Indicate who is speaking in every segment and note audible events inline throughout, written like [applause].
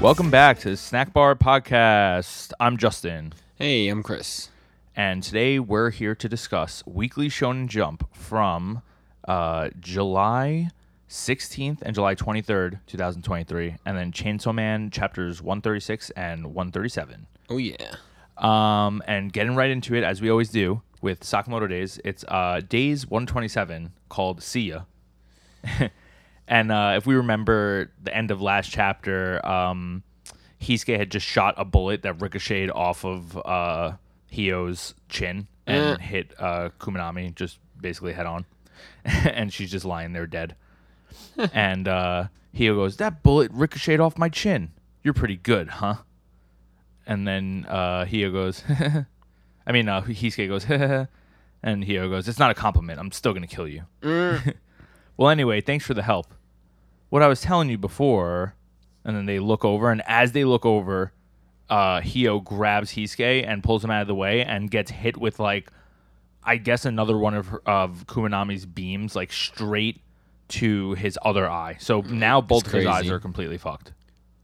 Speaker 1: Welcome back to the Snack Bar Podcast. I'm Justin,
Speaker 2: Hey, I'm Chris.
Speaker 1: and today we're here to discuss Weekly Shonen Jump from uh, July 16th and July 23rd, 2023, and then Chainsaw Man chapters 136 and 137.
Speaker 2: Oh yeah.
Speaker 1: Um, and getting right into it, as we always do with Sakamoto Days, it's uh, Days 127 called See Ya. [laughs] and uh, if we remember the end of last chapter, um, Hisuke had just shot a bullet that ricocheted off of uh, Hio's chin and
Speaker 2: Eh.
Speaker 1: hit uh, Kuminami just basically head on. [laughs] and she's just lying there dead. [laughs] and uh, Hio goes, That bullet ricocheted off my chin. You're pretty good, huh? And then uh, Hio goes, [laughs] I mean, uh, Hisuke goes, and Hio goes, It's not a compliment. I'm still going to kill you. well, anyway, thanks for the help. What I was telling you before, and then they look over, and as they look over, uh, Hio grabs Hisuke and pulls him out of the way and gets hit with, like, I guess another one of, her, of Kuminami's beams, like, straight to his other eye. So now both of his eyes
Speaker 2: crazy.
Speaker 1: are completely fucked.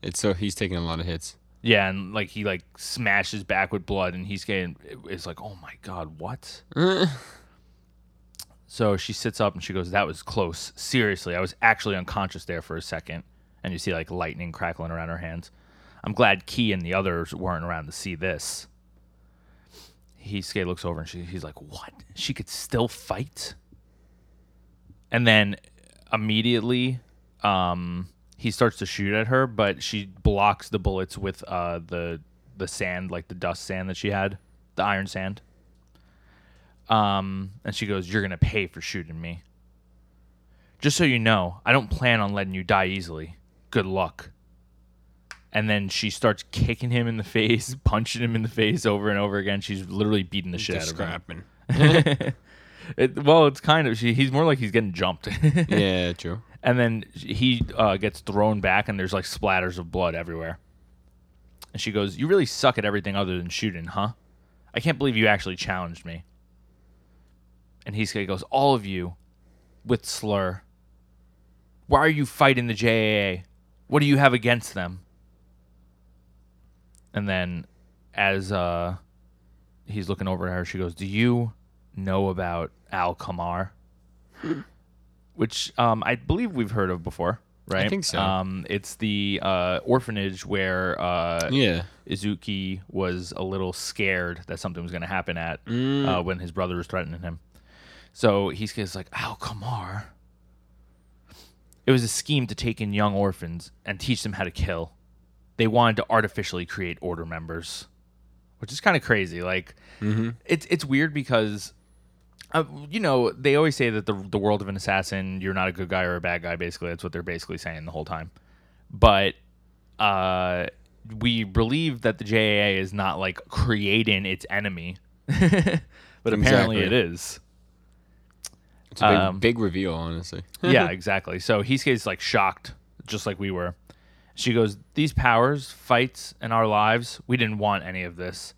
Speaker 2: It's so he's taking a lot of hits.
Speaker 1: Yeah, and like he like smashes back with blood, and getting it's like, oh my god, what? [laughs] so she sits up and she goes, "That was close. Seriously, I was actually unconscious there for a second. And you see like lightning crackling around her hands. I'm glad Key and the others weren't around to see this. Hisuke looks over and she, he's like, "What? She could still fight?" And then immediately, um, he starts to shoot at her, but she blocks the bullets with uh, the the sand, like the dust sand that she had, the iron sand. Um, and she goes, "You're gonna pay for shooting me. Just so you know, I don't plan on letting you die easily. Good luck." And then she starts kicking him in the face, [laughs] punching him in the face over and over again. She's literally beating the shit
Speaker 2: Just
Speaker 1: out of him.
Speaker 2: scrapping. [laughs]
Speaker 1: It, well, it's kind of she, he's more like he's getting jumped. [laughs]
Speaker 2: yeah, true.
Speaker 1: and then he uh, gets thrown back, and there's like splatters of blood everywhere. And she goes, "You really suck at everything other than shooting, huh? I can't believe you actually challenged me." And he goes, "All of you, with slur. Why are you fighting the JAA? What do you have against them?" And then, as uh, he's looking over at her, she goes, "Do you know about Al Kamar?" [laughs] Which um, I believe we've heard of before, right?
Speaker 2: I think so.
Speaker 1: Um, it's the uh, orphanage where uh,
Speaker 2: Yeah.
Speaker 1: Izuki was a little scared that something was going to happen at
Speaker 2: Mm.
Speaker 1: uh, when his brother was threatening him. So he's just like, Al Kamar. It was a scheme to take in young orphans and teach them how to kill. They wanted to artificially create order members, which is kind of crazy. Like,
Speaker 2: Mm-hmm.
Speaker 1: it's it's weird because, uh, you know, they always say that the the world of an assassin, you're not a good guy or a bad guy. Basically, that's what they're basically saying the whole time. But uh, we believe that the JAA is not like creating its enemy, [laughs] but apparently
Speaker 2: Exactly.
Speaker 1: it is.
Speaker 2: It's a big,
Speaker 1: Um,
Speaker 2: big reveal, honestly. [laughs]
Speaker 1: yeah, exactly. So Hisuke's like shocked, just like we were. She goes, These powers, fights, and our lives, we didn't want any of this.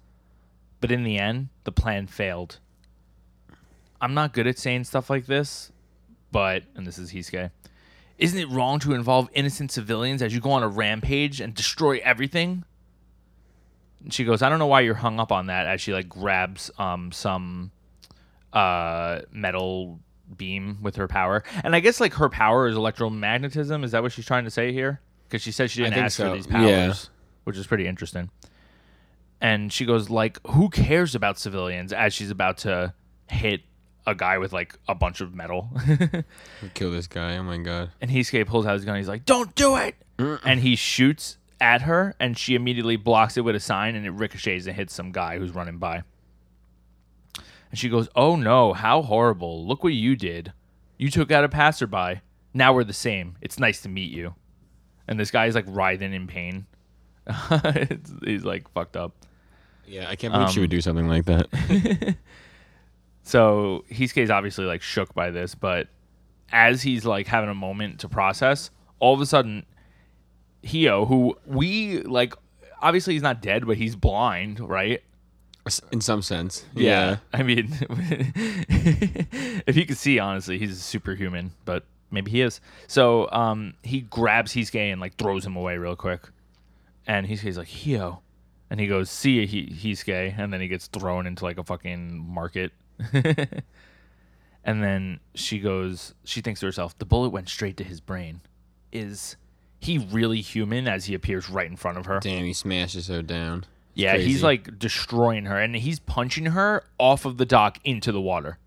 Speaker 1: But in the end, the plan failed. I'm not good at saying stuff like this, but, and this is Hisuke, isn't it wrong to involve innocent civilians as you go on a rampage and destroy everything? And she goes, I don't know why you're hung up on that as she like grabs um some uh metal beam with her power. And I guess like her power is electromagnetism. Is that what she's trying to say here? Because she said she didn't ask for these powers,
Speaker 2: Yeah.
Speaker 1: which is pretty interesting. And she goes like, "Who cares about civilians?" As she's about to hit a guy with like a bunch of metal. [laughs]
Speaker 2: Kill this guy. Oh my god.
Speaker 1: and Hisuke pulls out his gun. He's like, "Don't do it!" and he shoots at her, and she immediately blocks it with a sign, and it ricochets and hits some guy who's running by. And she goes, "Oh no, how horrible! Look what you did. You took out a passerby. Now we're the same. It's nice to meet you." And this guy's like writhing in pain. [laughs] He's like fucked up.
Speaker 2: Yeah, I can't believe she
Speaker 1: Um,
Speaker 2: would do something like that. [laughs]
Speaker 1: So Hisuke's obviously like shook by this, but as he's like having a moment to process, all of a sudden, Hio, who we like, obviously he's not dead, but he's blind, right?
Speaker 2: In some sense. Yeah.
Speaker 1: I mean, [laughs] if you could see, honestly, he's superhuman, but maybe he is. So um, he grabs Hisuke and like throws him away real quick. and Hisuke's like Hio, and he goes see ya, Hi- Hisuke, and then he gets thrown into like a fucking market. [laughs] and then she goes, she thinks to herself, the bullet went straight to his brain. Is he really human as he appears right in front of her?
Speaker 2: Damn, he smashes her down.
Speaker 1: Yeah, he's like destroying her, and he's punching her off of the dock into the water.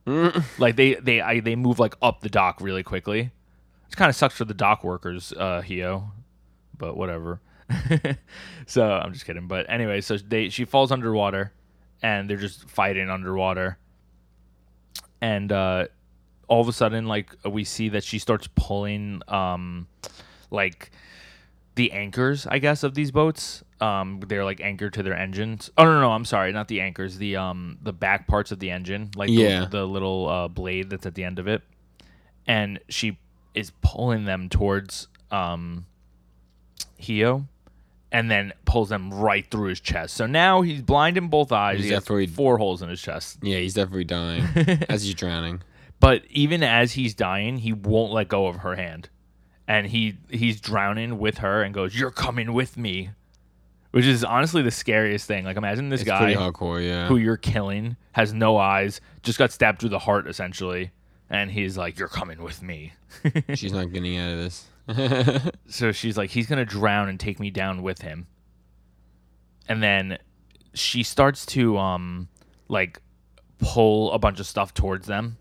Speaker 1: like they they I, they move like up the dock really quickly. It kind of sucks for the dock workers, uh, Hio, but whatever. [laughs] so I'm just kidding. But anyway, so they she falls underwater, and they're just fighting underwater, and uh, all of a sudden, like we see that she starts pulling, um, like the anchors, I guess, of these boats. Um, they're like anchored to their engines. Oh no, no, no, I'm sorry, not the anchors. The um, the back parts of the engine, like the-
Speaker 2: Yeah.
Speaker 1: the, little uh, blade that's at the end of it, and she is pulling them towards um, Hio, and then pulls them right through his chest. So now he's blind in both eyes.
Speaker 2: He's
Speaker 1: he has
Speaker 2: definitely-
Speaker 1: four holes in his chest.
Speaker 2: Yeah, he's definitely dying [laughs] as he's drowning.
Speaker 1: But even as he's dying, he won't let go of her hand. And he he's drowning with her and goes, "You're coming with me." Which is honestly the scariest thing. Like imagine this
Speaker 2: It's
Speaker 1: guy
Speaker 2: pretty hardcore, yeah.
Speaker 1: who you're killing has no eyes, just got stabbed through the heart essentially, and he's like, "You're coming with me." [laughs]
Speaker 2: She's not getting out of this. [laughs]
Speaker 1: so she's like, "He's going to drown and take me down with him." And then she starts to um like pull a bunch of stuff towards them.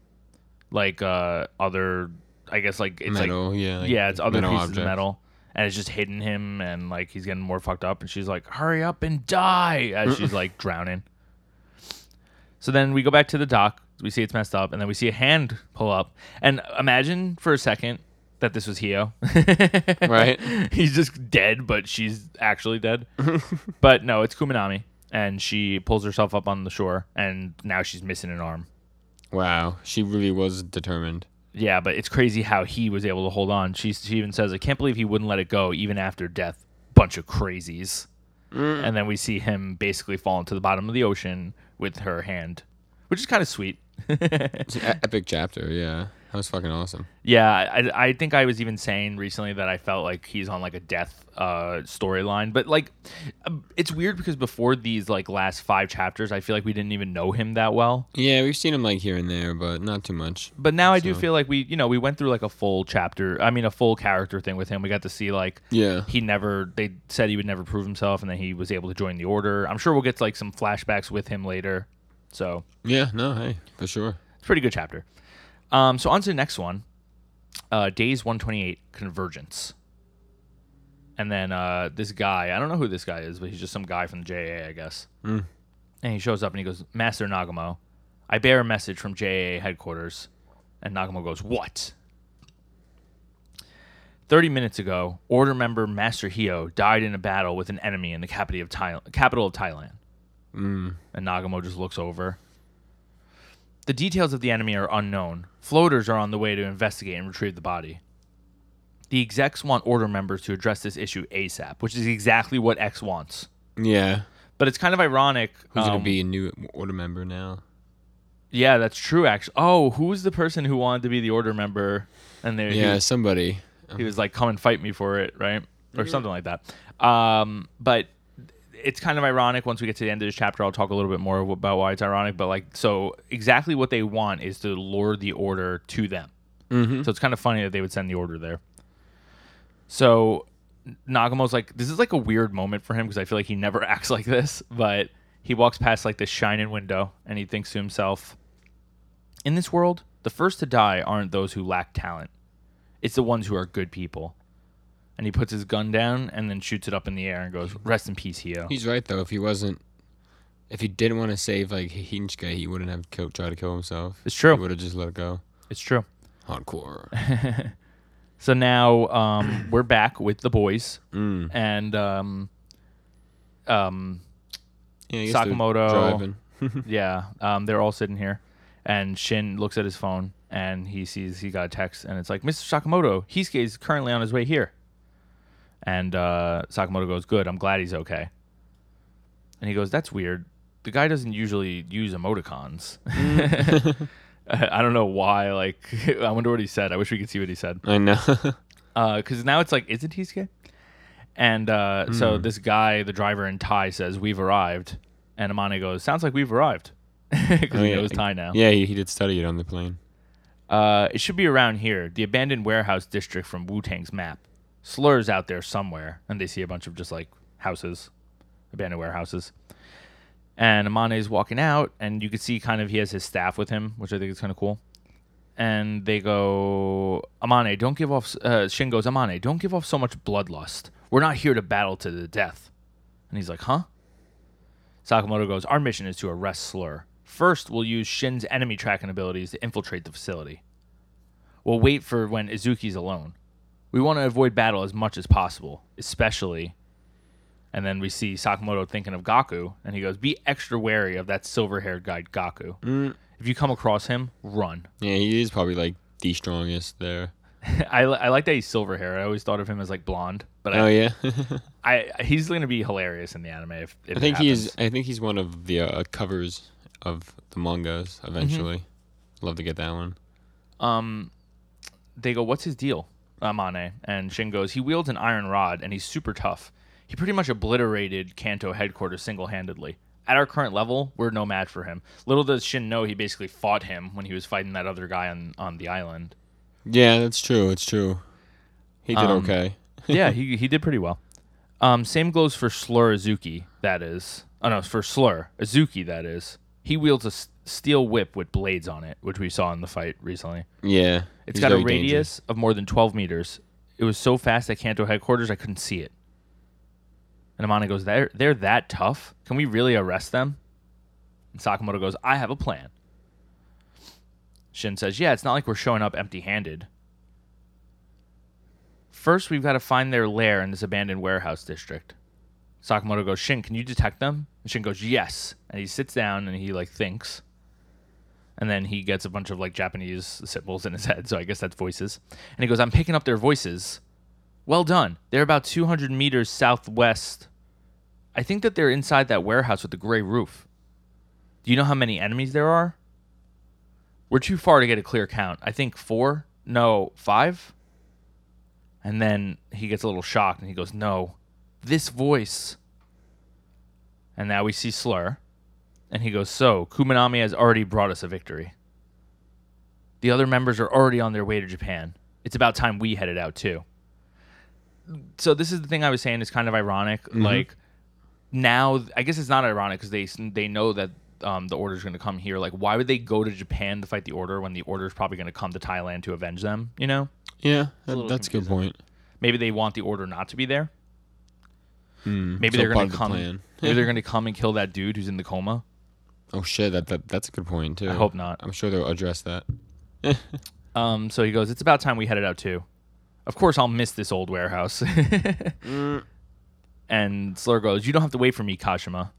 Speaker 1: Like uh other I guess like it's like
Speaker 2: metal, yeah. like
Speaker 1: yeah, it's other pieces of
Speaker 2: objects.
Speaker 1: metal, and it's just hitting him, and like he's getting more fucked up, and she's like, "Hurry up and die!" as she's like drowning. So then we go back to the dock. We see it's messed up, and then we see a hand pull up. And imagine for a second that this was Hio. [laughs]
Speaker 2: Right.
Speaker 1: He's just dead, but she's actually dead. [laughs] but no, it's Kuminami, and she pulls herself up on the shore, and now she's missing an arm.
Speaker 2: Wow, she really was determined.
Speaker 1: Yeah, but it's crazy how he was able to hold on. She, she even says, I can't believe he wouldn't let it go even after death. Bunch of crazies. Mm. And then we see him basically fall into the bottom of the ocean with her hand, which is kind of sweet. [laughs]
Speaker 2: It's an epic chapter, yeah. That was fucking awesome.
Speaker 1: Yeah, I, I think I was even saying recently that I felt like he's on like a death uh, storyline, but like um, it's weird because before these like last five chapters, I feel like we didn't even know him that well.
Speaker 2: Yeah, we've seen him like here and there, but not too much.
Speaker 1: But now I do feel like we, you know, we went through like a full chapter. I mean, a full character thing with him. We got to see like
Speaker 2: Yeah.
Speaker 1: he never. They said he would never prove himself, and then he was able to join the order. I'm sure we'll get like some flashbacks with him later. So
Speaker 2: Yeah, no, hey, for sure.
Speaker 1: it's a pretty good chapter. Um, so on to the next one, uh, Days 128 Convergence. And then uh, this guy, I don't know who this guy is, but he's just some guy from the JA, I guess.
Speaker 2: Mm.
Speaker 1: And he shows up and he goes, Master Nagamo, I bear a message from JA headquarters. And Nagamo goes, What? 30 minutes ago, Order member Master Hio died in a battle with an enemy in the capital of, Thai- capital of Thailand.
Speaker 2: Mm.
Speaker 1: And Nagamo just looks over. The details of the enemy are unknown. Floaters are on the way to investigate and retrieve the body. The execs want order members to address this issue ASAP, which is exactly what X wants.
Speaker 2: Yeah.
Speaker 1: But it's kind of ironic.
Speaker 2: Who's
Speaker 1: um,
Speaker 2: gonna be a new order member now?
Speaker 1: Yeah, that's true. Actually, oh, who's the person who wanted to be the order member? And they,
Speaker 2: Yeah,
Speaker 1: he,
Speaker 2: somebody.
Speaker 1: he was like, "Come and fight me for it," right, or something like that. Um, but it's kind of ironic. Once we get to the end of this chapter, I'll talk a little bit more about why it's ironic. But like, so exactly what they want is to lure the order to them.
Speaker 2: Mm-hmm.
Speaker 1: So it's kind of funny that they would send the order there. So Nagamo's like, this is like a weird moment for him because I feel like he never [laughs] acts like this. But he walks past like this shining window and he thinks to himself, in this world, the first to die aren't those who lack talent, it's the ones who are good people. And he puts his gun down and then shoots it up in the air and goes, rest in peace, Hio.
Speaker 2: He's right though. If he wasn't, if he didn't want to save like Hinchka, he wouldn't have killed, tried to kill himself.
Speaker 1: It's true.
Speaker 2: He would have just let it go.
Speaker 1: It's true.
Speaker 2: Hardcore. [laughs]
Speaker 1: So now um, we're back with the boys
Speaker 2: mm.
Speaker 1: and um, um,
Speaker 2: Yeah, I guess they're
Speaker 1: Sakamoto. [laughs] Yeah, um, they're all sitting here, and Shin looks at his phone and he sees he got a text, and it's like, "Mr. Sakamoto, Hisuke is currently on his way here." And uh, Sakamoto goes, "Good, I'm glad he's okay." And he goes, "That's weird. The guy doesn't usually use emoticons." I [laughs] I don't know why. Like, [laughs] I wonder what he said. I wish we could see what he said
Speaker 2: I know. [laughs]
Speaker 1: because now it's like, is it Hisuke? And uh, so
Speaker 2: Hmm.
Speaker 1: this guy, the driver in Thai, says, We've arrived. And Amane goes, Sounds like we've arrived. Because
Speaker 2: Oh,
Speaker 1: he
Speaker 2: yeah.
Speaker 1: knows Thai now.
Speaker 2: Yeah, he, he did study it on the plane.
Speaker 1: Uh, it should be around here, the abandoned warehouse district from Wu Tang's map. Slur's out there somewhere, and they see a bunch of just like houses, abandoned warehouses. And Amane's walking out, and you can see kind of he has his staff with him, which I think is kind of cool. And they go, Amane, don't give off. Uh, Shin goes, Amane, don't give off so much bloodlust. We're not here to battle to the death. And he's like, huh? Sakamoto goes, Our mission is to arrest Slur. First, we'll use Shin's enemy tracking abilities to infiltrate the facility. We'll wait for when Uzuki's alone. We want to avoid battle as much as possible, especially. And then we see Sakamoto thinking of Gaku, and he goes, Be extra wary of that silver haired guy, Gaku.
Speaker 2: Mm.
Speaker 1: If you come across him, run.
Speaker 2: Yeah, he is probably like the strongest there. [laughs]
Speaker 1: I, I like that he's silver hair. I always thought of him as like blonde, but
Speaker 2: Oh
Speaker 1: I,
Speaker 2: yeah, [laughs]
Speaker 1: I, he's going to be hilarious in the anime if, if
Speaker 2: I think
Speaker 1: he's
Speaker 2: I think he's one of the uh, covers of the mangas eventually. Love to get that one.
Speaker 1: um, they go, "What's his deal?" Amane and Shin goes, "He wields an iron rod and he's super tough. He pretty much obliterated Kanto headquarters single-handedly. At our current level, we're no match for him. Little does Shin know he basically fought him when he was fighting that other guy on on the island.
Speaker 2: Yeah, that's true. It's true. He did
Speaker 1: Um,
Speaker 2: okay. [laughs]
Speaker 1: yeah, he he did pretty well. Um, same goes for Slur Uzuki. That is, oh no, for Slur Uzuki. That is, he wields a steel whip with blades on it, which we saw in the fight recently.
Speaker 2: Yeah,
Speaker 1: It's got a
Speaker 2: very dangerous.
Speaker 1: radius of more than 12 meters. It was so fast at Kanto headquarters, I couldn't see it. And Amane goes, they're, they're that tough? Can we really arrest them? And Sakamoto goes, I have a plan. Shin says, Yeah, it's not like we're showing up empty handed. First, we've got to find their lair in this abandoned warehouse district. Sakamoto goes, Shin, can you detect them? And Shin goes, Yes. And he sits down and he like thinks. And then he gets a bunch of like Japanese symbols in his head, so I guess that's voices. And he goes, I'm picking up their voices. Well done. They're about 200 meters southwest. I think that they're inside that warehouse with the gray roof. Do you know how many enemies there are? We're too far to get a clear count. I think four? No, five? And then he gets a little shocked and he goes, No, this voice. And now we see Slur. And he goes, So, Kumanami has already brought us a victory. The other members are already on their way to Japan. It's about time we headed out too. So this is the thing I was saying is kind of ironic. Like now, I guess it's not ironic because they they know that um, the order's going to come here. Like, why would they go to Japan to fight the order when the order is probably going to come to Thailand to avenge them? You know,
Speaker 2: Yeah, that,
Speaker 1: little
Speaker 2: that's a good point.
Speaker 1: maybe they want the order not to be there.
Speaker 2: Hmm,
Speaker 1: Maybe
Speaker 2: so
Speaker 1: they're going to
Speaker 2: of the
Speaker 1: come.
Speaker 2: plan.
Speaker 1: maybe they're [laughs] going to come and kill that dude who's in the coma.
Speaker 2: Oh shit, that, that that's a good point too.
Speaker 1: I hope not.
Speaker 2: I'm sure they'll address that. [laughs] [laughs]
Speaker 1: Um, so he goes, "It's about time we headed out too." Of course, I'll miss this old warehouse. [laughs] And Slur goes, "You don't have to wait for me, Kashima."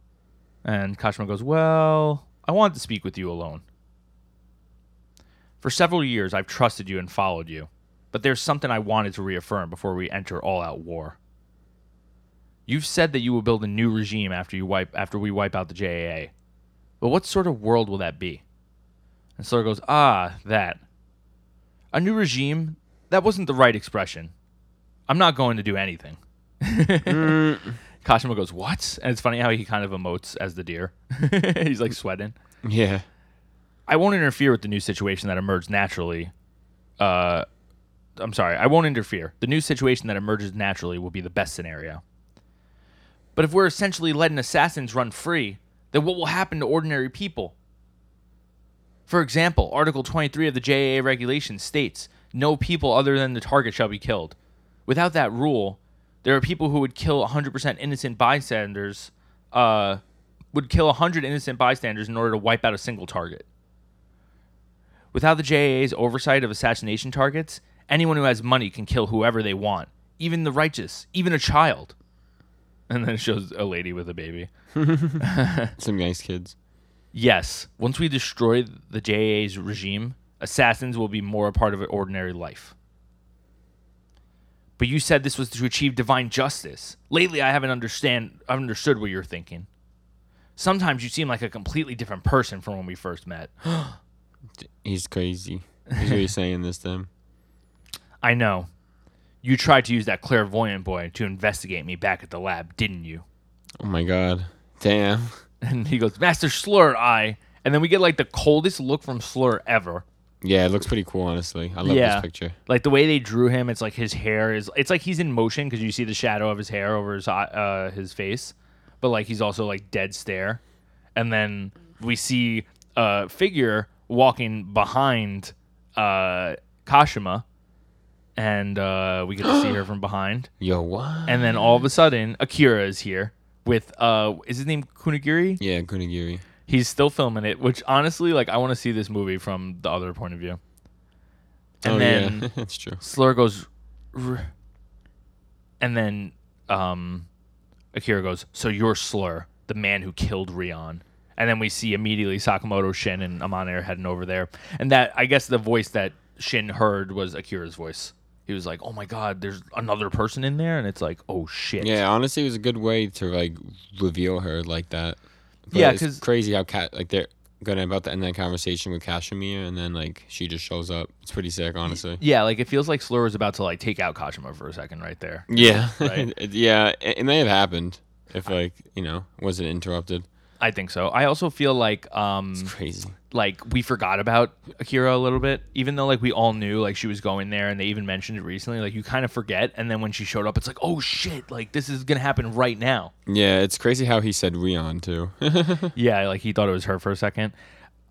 Speaker 1: And Kashima goes, "Well, I wanted to speak with you alone. For several years, I've trusted you and followed you, but there's something I wanted to reaffirm before we enter all-out war. You've said that you will build a new regime after you wipe after we wipe out the JAA, but what sort of world will that be?" And Slur goes, "Ah, that." A new regime? That wasn't the right expression. I'm not going to do anything. [laughs] Kashima goes, What? And it's funny how he kind of emotes as the deer. [laughs] He's like sweating.
Speaker 2: Yeah.
Speaker 1: I won't interfere with the new situation that emerged naturally. Uh, I'm sorry, I won't interfere. The new situation that emerges naturally will be the best scenario. But if we're essentially letting assassins run free, then what will happen to ordinary people? For example, Article 23 of the JAA regulations states no people other than the target shall be killed. Without that rule, there are people who would kill 100% innocent bystanders, uh, would kill 100 innocent bystanders in order to wipe out a single target. Without the JAA's oversight of assassination targets, anyone who has money can kill whoever they want, even the righteous, even a child. And then it shows a lady with a baby. [laughs]
Speaker 2: Some nice kids.
Speaker 1: Yes, once we destroy the JAA's regime, assassins will be more a part of an ordinary life. But you said this was to achieve divine justice. Lately, I haven't understand I've understood what you're thinking. Sometimes you seem like a completely different person from when we first met. [gasps]
Speaker 2: He's crazy. He's really saying this to him.
Speaker 1: I know. You tried to use that clairvoyant boy to investigate me back at the lab, didn't you?
Speaker 2: Oh my god. Damn. [laughs]
Speaker 1: And he goes, Master Slur, I. And then we get like the coldest look from Slur ever.
Speaker 2: Yeah, it looks pretty cool, honestly. I love
Speaker 1: Yeah.
Speaker 2: this picture.
Speaker 1: Like the way they drew him, it's like his hair is. It's like he's in motion because you see the shadow of his hair over his uh, his face, but like he's also like dead stare. And then we see a figure walking behind uh, Kashima, and uh, we get to see her [gasps] from behind.
Speaker 2: Yo, what?
Speaker 1: And then all of a sudden, Akira is here with uh, is his name Kunigiri?
Speaker 2: yeah, Kunigiri.
Speaker 1: He's still filming it, which honestly, like, I want to see this movie from the other point of view. And
Speaker 2: oh,
Speaker 1: then
Speaker 2: yeah. [laughs] that's true.
Speaker 1: Slur goes, "R-" and then um, Akira goes, "So you're Slur, the man who killed Rion." And then we see immediately Sakamoto, Shin, and Amane are heading over there. And that I guess the voice that Shin heard was Akira's voice. He was like, "Oh my God, there's another person in there," and it's like, "Oh shit."
Speaker 2: Yeah, honestly, it was a good way to like reveal her like that. But
Speaker 1: Yeah,
Speaker 2: it's
Speaker 1: 'cause-
Speaker 2: crazy how cat like they're gonna about to end that conversation with Kashmir, and then like she just shows up. It's pretty sick, honestly.
Speaker 1: Yeah, like it feels like Slur was about to like take out Kashima for a second right there.
Speaker 2: Yeah,
Speaker 1: Right. [laughs]
Speaker 2: Yeah, it, it may have happened if like you know wasn't interrupted.
Speaker 1: I think so. I also feel like um
Speaker 2: It's crazy.
Speaker 1: like we forgot about Akira a little bit, even though like we all knew like she was going there and they even mentioned it recently. Like you kind of forget, and then when she showed up, it's like, oh shit, like this is gonna happen right now.
Speaker 2: Yeah, it's crazy how he said Rion too. [laughs]
Speaker 1: yeah, like he thought it was her for a second.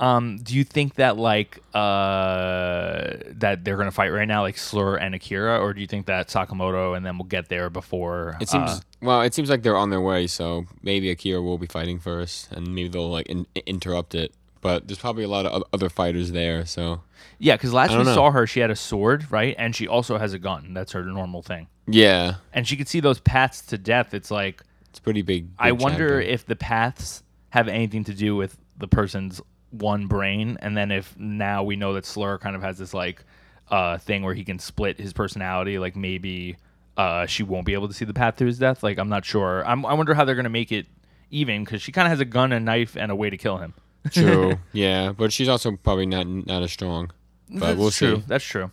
Speaker 1: Um, do you think that like uh that they're gonna fight right now, like Slur and Akira, or do you think that Sakamoto and then we'll get there before?
Speaker 2: It seems
Speaker 1: uh,
Speaker 2: well. It seems like they're on their way, so maybe Akira will be fighting first, and maybe they'll like in, interrupt it. But there's probably a lot of other fighters there, so
Speaker 1: yeah, because last we
Speaker 2: know.
Speaker 1: saw her, she had a sword, right, and she also has a gun. That's her normal thing,
Speaker 2: yeah,
Speaker 1: and she could see those paths to death. It's like
Speaker 2: it's pretty big.
Speaker 1: I wonder
Speaker 2: chapter.
Speaker 1: if the paths have anything to do with the person's one brain, and then if now we know that Slur kind of has this like uh, thing where he can split his personality, like maybe uh, she won't be able to see the path to his death. Like I'm not sure. I'm, I wonder how they're gonna make it even because she kind of has a gun, a knife, and a way to kill him. [laughs]
Speaker 2: True. yeah, but she's also probably not not as strong. But
Speaker 1: That's
Speaker 2: we'll
Speaker 1: true.
Speaker 2: see.
Speaker 1: That's true.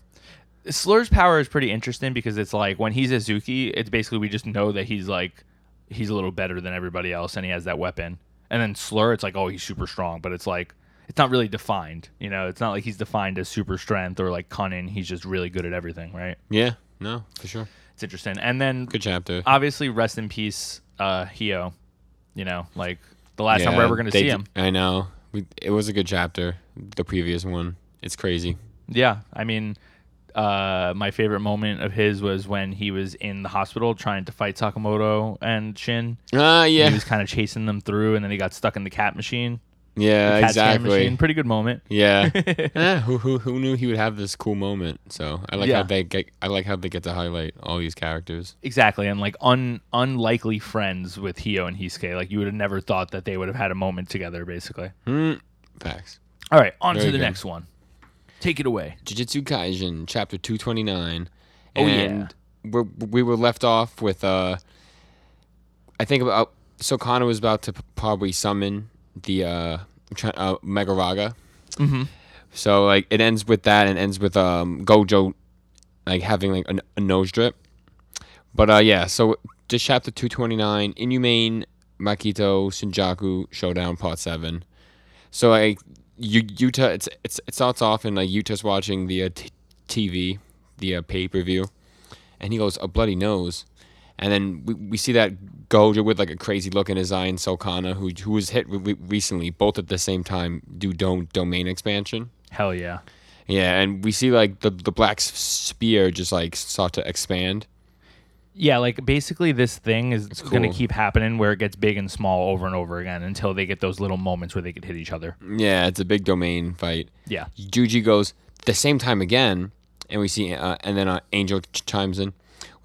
Speaker 1: Slur's power is pretty interesting because it's like when he's Uzuki, it's basically we just know that he's like he's a little better than everybody else and he has that weapon. And then Slur, it's like oh he's super strong, but it's like it's not really defined. You know, it's not like he's defined as super strength or like cunning. He's just really good at everything, right?
Speaker 2: Yeah. No, for sure.
Speaker 1: It's interesting. And then
Speaker 2: Good chapter.
Speaker 1: obviously rest in peace, uh, Hio. You know, like the last time we're ever gonna
Speaker 2: they
Speaker 1: see him.
Speaker 2: I know. We, it was a good chapter. The previous one. It's crazy.
Speaker 1: Yeah, I mean, uh, my favorite moment of his was when he was in the hospital trying to fight Sakamoto and Shin.
Speaker 2: Ah,
Speaker 1: He
Speaker 2: yeah.
Speaker 1: was kind of chasing them through, and then he got stuck in the cat machine.
Speaker 2: Yeah, exactly.
Speaker 1: Machine. Pretty good moment.
Speaker 2: Yeah. [laughs] Eh, who, who who knew he would have this cool moment? So I like
Speaker 1: Yeah.
Speaker 2: how they get. I like how they get to highlight all these characters.
Speaker 1: Exactly, and like un unlikely friends with Hio and Hisuke. Like you would have never thought that they would have had a moment together. Basically.
Speaker 2: Hmm. Facts.
Speaker 1: All right, on
Speaker 2: Very
Speaker 1: to the
Speaker 2: good.
Speaker 1: next one. Take it away.
Speaker 2: Jujutsu Kaisen, chapter two twenty nine.
Speaker 1: Oh, yeah.
Speaker 2: we're, we were left off with uh, I think about Sukuna was about to probably summon the uh, uh Megaraga.
Speaker 1: Mm-hmm.
Speaker 2: So like it ends with that and ends with um Gojo like having like a, a nose drip. But uh yeah, so just chapter 229 Inhumane Makito Shinjuku Showdown Part 7. So like you Yuta it's it's it starts off and like Yuta's watching the uh, t- TV, the uh, pay-per-view and he goes a bloody nose. And then we, we see that Gojo with like a crazy look in his eye and Sukuna who who was hit re- recently both at the same time do dom- domain expansion.
Speaker 1: Hell yeah.
Speaker 2: Yeah, and we see like the the black spear just like start to expand.
Speaker 1: Yeah, like basically this thing is going to keep happening where it gets big and small over and over again until they get those little moments where they could hit each other.
Speaker 2: Yeah, it's a big domain fight.
Speaker 1: Yeah.
Speaker 2: Juji goes the same time again, and we see, uh, and then uh, Angel ch- chimes in,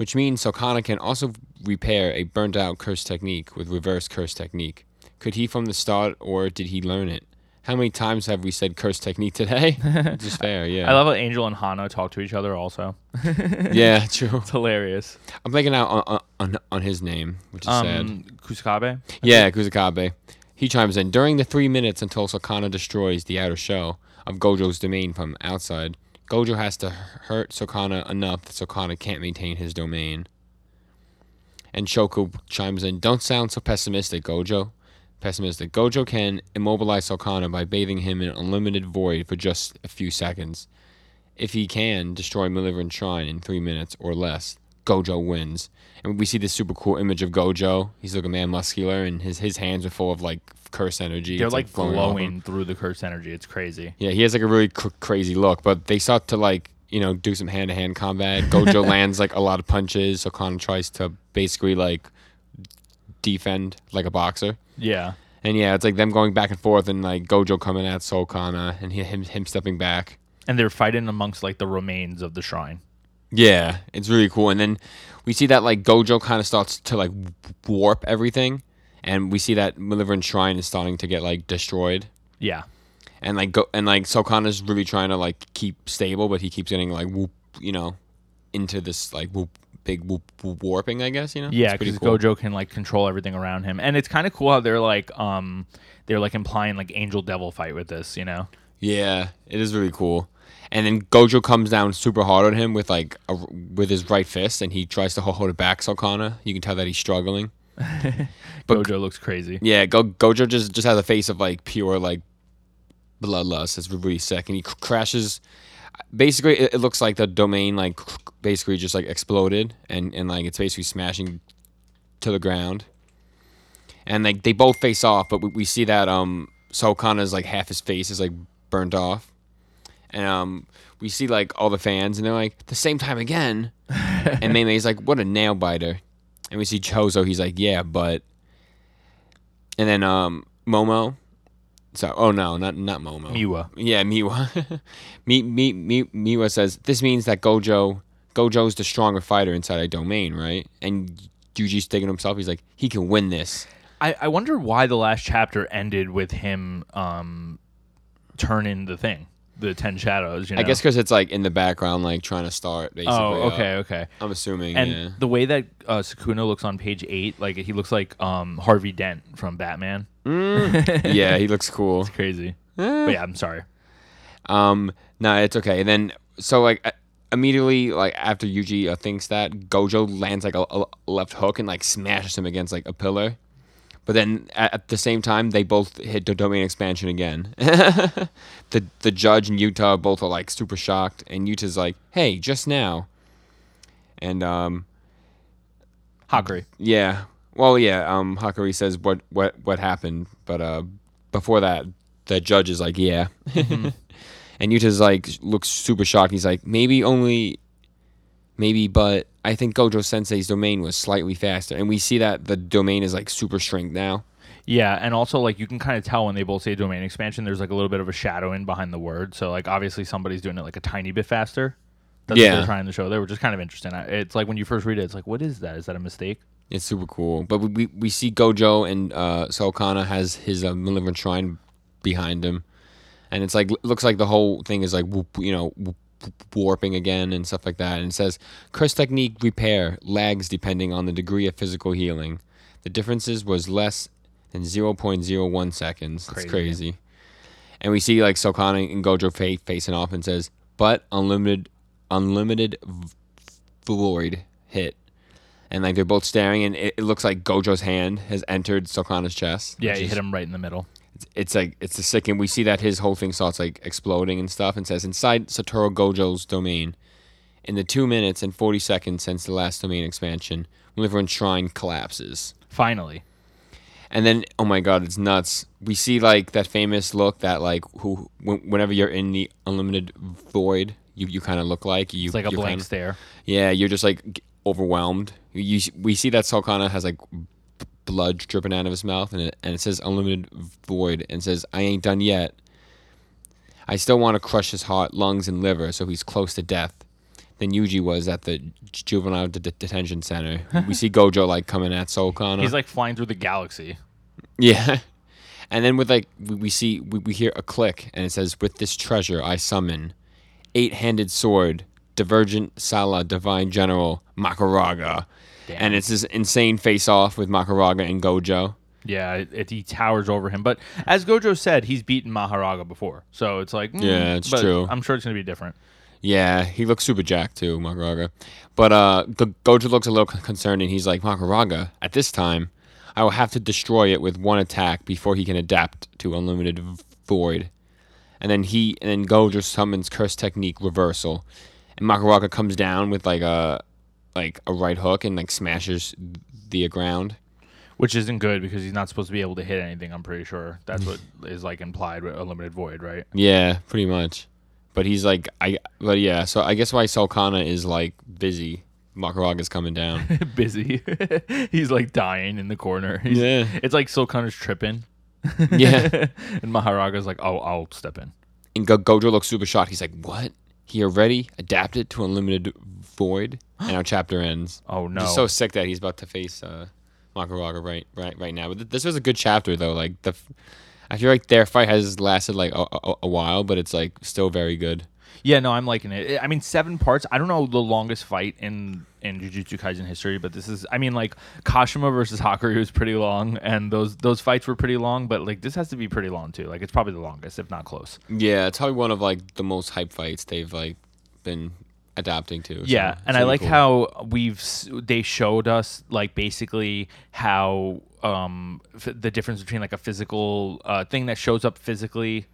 Speaker 2: which means Sukuna can also repair a burnt out curse technique with reverse curse technique. Could he from the start, or did he learn it? How many times have we said curse technique today? [laughs] Just fair, yeah.
Speaker 1: I love how Angel and Hana talk to each other also. [laughs]
Speaker 2: yeah, true.
Speaker 1: It's hilarious.
Speaker 2: I'm thinking out on, on on his name, which is sad.
Speaker 1: Um, Kusakabe?
Speaker 2: Yeah, Kusakabe. He chimes in during the three minutes until Sukuna destroys the outer shell of Gojo's domain from outside. Gojo has to hurt Sukuna enough that Sukuna can't maintain his domain. And Shoko chimes in, Don't sound so pessimistic, Gojo. Pessimistic. Gojo can immobilize Sukuna by bathing him in unlimited void for just a few seconds. If he can destroy Malevolent Shrine in three minutes or less, Gojo wins. And we see this super cool image of Gojo. He's like a man muscular, and his, his hands are full of like curse energy.
Speaker 1: They're
Speaker 2: It's,
Speaker 1: like
Speaker 2: flowing
Speaker 1: glowing through the curse energy. It's crazy.
Speaker 2: Yeah, he has like a really cr- crazy look, but they start to like you know do some hand to hand combat. Gojo [laughs] lands like a lot of punches. Sukuna tries to basically like defend like a boxer.
Speaker 1: Yeah.
Speaker 2: And yeah, it's like them going back and forth, and like Gojo coming at Sukuna, and he, him him stepping back.
Speaker 1: And they're fighting amongst like the remains of the shrine.
Speaker 2: Yeah, it's really cool. And then we see that like Gojo kind of starts to like warp everything, and we see that Malevolent Shrine is starting to get like destroyed.
Speaker 1: Yeah.
Speaker 2: and like go and like Sukuna's really trying to like keep stable, but he keeps getting like whoop, you know, into this like whoop big whoop, warping. I guess you know.
Speaker 1: Yeah, because Gojo can like control everything around him, and it's kind of cool how they're like, um, they're like implying like angel devil fight with this, you know?
Speaker 2: Yeah, it is really cool. And then Gojo comes down super hard on him with like a, with his right fist, and he tries to hold it back. Sukuna, you can tell that he's struggling. [laughs] But-
Speaker 1: Gojo looks crazy.
Speaker 2: Yeah, Go- Gojo just just has a face of like pure like bloodlust. It's really sick, and he cr- crashes. Basically, it, it looks like the domain like basically just like exploded, and and like it's basically smashing to the ground. And like they both face off, but we, we see that um Sukuna's like half his face is like burnt off, um we see like all the fans, and they're like the same time again, and Mei Mei's like what a nail biter, and we see Choso, he's like yeah, but and then um Momo. So oh no, not not Momo.
Speaker 1: Miwa.
Speaker 2: Yeah, Miwa. [laughs] Mi, Mi, Mi, Miwa says this means that Gojo Gojo's the stronger fighter inside a domain, right? And Yuji's thinking to himself, he's like, he can win this.
Speaker 1: I, I wonder why the last chapter ended with him um turning the thing, the ten shadows. You know?
Speaker 2: I guess because it's like in the background, like trying to start. Basically,
Speaker 1: Oh,
Speaker 2: uh,
Speaker 1: okay, okay.
Speaker 2: I'm assuming.
Speaker 1: And
Speaker 2: yeah.
Speaker 1: the way that uh, Sukuna looks on page eight, like he looks like um Harvey Dent from Batman. [laughs]
Speaker 2: yeah, he looks cool.
Speaker 1: It's crazy. But yeah, I'm sorry.
Speaker 2: Um, no, it's okay. And then so like uh, immediately like after Yuji uh, thinks that Gojo lands like a, a left hook and like smashes him against like a pillar. But then at, the same time, they both hit the domain expansion again. [laughs] the the judge and Yuta both are like super shocked, and Yuta's like, "Hey, just now." And um,
Speaker 1: Hakari.
Speaker 2: yeah, well, yeah. Um, Hakari says what what what happened, but uh, before that, the judge is like, "Yeah," [laughs] and Yuta's like looks super shocked. He's like, "Maybe only, maybe, but I think Gojo Sensei's domain was slightly faster." And we see that the domain is like super strength now.
Speaker 1: Yeah, and also like you can kind of tell when they both say domain expansion, there's like a little bit of a shadow in behind the word. So like obviously somebody's doing it like a tiny bit faster. That's what
Speaker 2: Yeah.
Speaker 1: they're trying to show there, which is kind of interesting. It's like when you first read it, it's like, what is that? Is that a mistake?
Speaker 2: It's super cool. But we we, we see Gojo and uh, Sukuna has his uh, Malevolent Shrine behind him, and it's like looks like the whole thing is like whoop, you know whoop, warping again and stuff like that. And it says curse technique repair lags depending on the degree of physical healing. The differences was less than zero point zero one seconds. It's
Speaker 1: Crazy.
Speaker 2: crazy. And we see like Sukuna and Gojo fa- facing off and says, but unlimited unlimited void hit. And like they're both staring, and it, it looks like Gojo's hand has entered Sukuna's chest.
Speaker 1: Yeah,
Speaker 2: is-
Speaker 1: hit him right in the middle.
Speaker 2: It's, it's like it's a sick, and we see that his whole thing starts like exploding and stuff, and says inside Satoru Gojo's domain, in the two minutes and forty seconds since the last domain expansion, Malevolent Shrine collapses.
Speaker 1: Finally.
Speaker 2: And then, oh my god, it's nuts. We see like that famous look that like who whenever you're in the unlimited void, you, you kind of look like you.
Speaker 1: It's like a blank
Speaker 2: kinda-
Speaker 1: stare.
Speaker 2: yeah, you're just like overwhelmed. You, we see that Sukuna has like blood dripping out of his mouth, and it, and it says unlimited void, and says I ain't done yet. I still want to crush his heart, lungs, and liver, so he's close to death. Than Yuji was at the juvenile de- de- detention center. [laughs] we see Gojo like coming at Sukuna.
Speaker 1: He's like flying through the galaxy.
Speaker 2: Yeah. [laughs] And then with like we, we see we, we hear a click and it says with this treasure I summon eight-handed sword divergent Sila divine general Makaraga. And it's this insane face off with Makaraga and Gojo.
Speaker 1: Yeah, it, it, he towers over him. But as Gojo said, he's beaten Mahoraga before, so it's like mm,
Speaker 2: Yeah, it's
Speaker 1: but
Speaker 2: true.
Speaker 1: I'm sure it's gonna be different.
Speaker 2: Yeah, he looks super jacked too, Makaraga. But uh, Go- Gojo looks a little concerned, and he's like, Makaraga, at this time, I will have to destroy it with one attack before he can adapt to Unlimited Void. And then he, and then Gojo summons Curse Technique Reversal, and Makaraga comes down with like a, like a right hook and like smashes the ground.
Speaker 1: Which isn't good because he's not supposed to be able to hit anything. I'm pretty sure that's what [laughs] is like implied with a limited Void, right?
Speaker 2: Yeah, pretty much. But he's like, I, but yeah. So I guess why Sukuna is like busy. Makaraga's coming down. [laughs]
Speaker 1: Busy. [laughs] he's like dying in the corner. He's,
Speaker 2: Yeah.
Speaker 1: It's like Sukuna's tripping.
Speaker 2: Yeah.
Speaker 1: and Mahoraga's like, oh, I'll step in.
Speaker 2: And Go- Gojo looks super shocked. He's like, "What? He already adapted to unlimited void?" And our chapter ends. [gasps]
Speaker 1: Oh no.
Speaker 2: Just so sick that he's about to face uh, Makaraga right, right, right now. But th- this was a good chapter though. Like the, f- I feel like their fight has lasted like a, a, a while, but it's like still very good.
Speaker 1: Yeah, no, I'm liking it. I mean, seven parts. I don't know the longest fight in in Jujutsu Kaisen history, but this is. I mean, like Kashima versus Hakuryu was pretty long, and those those fights were pretty long. But like this has to be pretty long too. Like it's probably the longest, if not close.
Speaker 2: Yeah, it's probably one of like the most hype fights they've like been adapting to.
Speaker 1: Yeah,
Speaker 2: it's
Speaker 1: and I like
Speaker 2: cool.
Speaker 1: how we've they showed us like basically how um f- the difference between like a physical uh, thing that shows up physically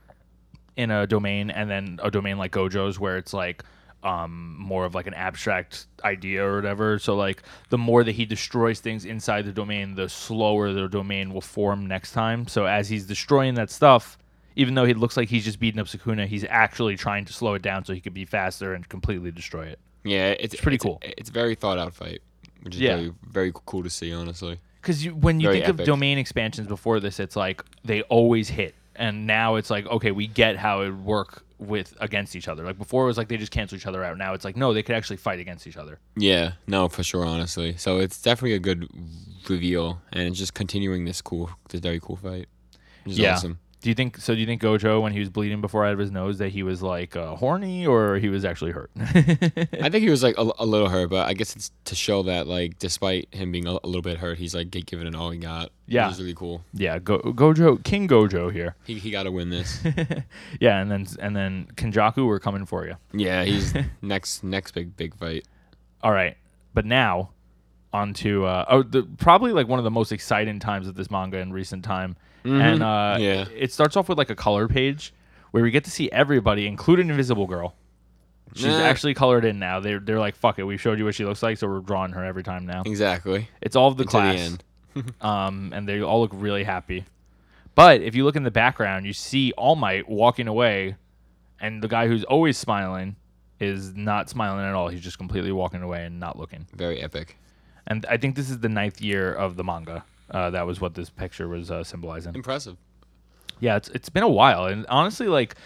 Speaker 1: in a domain and then a domain like Gojo's where it's like um more of like an abstract idea or whatever. So like the more that he destroys things inside the domain, the slower the domain will form next time. So as he's destroying that stuff, even though he looks like he's just beating up Sukuna, he's actually trying to slow it down so he could be faster and completely destroy it.
Speaker 2: yeah, it's,
Speaker 1: pretty
Speaker 2: it's
Speaker 1: cool.
Speaker 2: It's a very thought out fight, which is
Speaker 1: Yeah.
Speaker 2: very very cool to see. Honestly.
Speaker 1: Because you, when you
Speaker 2: Very
Speaker 1: think of domain expansions before this, it's like they always hit, and now it's like okay, we get how it would work with against each other. Like before, it was like they just cancel each other out. Now it's like no, they could actually fight against each other.
Speaker 2: Yeah, no, for sure, honestly. So it's definitely a good reveal, and it's just continuing this cool, this very cool fight. Which is
Speaker 1: Yeah.
Speaker 2: awesome.
Speaker 1: Do you think so? Do you think Gojo, when he was bleeding before out of his nose, that he was like uh, horny or he was actually hurt? [laughs]
Speaker 2: I think he was like a, a little hurt, but I guess it's to show that like despite him being a, a little bit hurt, he's like gi- giving it all he got.
Speaker 1: Yeah.
Speaker 2: which is really cool.
Speaker 1: yeah, Go- Gojo, King Gojo here.
Speaker 2: He he got to win this. [laughs]
Speaker 1: Yeah, and then and then Kenjaku, we're coming for you.
Speaker 2: yeah, he's [laughs] next next big big fight.
Speaker 1: All right, but now on to uh, oh, the, probably like one of the most exciting times of this manga in recent time, and uh,
Speaker 2: Yeah.
Speaker 1: it starts off with like a color page where we get to see everybody, including Invisible Girl. She's
Speaker 2: Nah.
Speaker 1: actually colored in now. They're they're like, fuck it, we showed you what she looks like, so we're drawing her every time now.
Speaker 2: Exactly.
Speaker 1: It's all of the
Speaker 2: Until the
Speaker 1: class,
Speaker 2: end. [laughs] [laughs]
Speaker 1: um, and they all look really happy. But if you look in the background, you see All Might walking away, and the guy who's always smiling is not smiling at all. He's just completely walking away and not looking.
Speaker 2: Very epic.
Speaker 1: And I think this is the ninth year of the manga. Uh, that was what this picture was uh, symbolizing.
Speaker 2: Impressive.
Speaker 1: Yeah, it's it's been a while, and honestly, like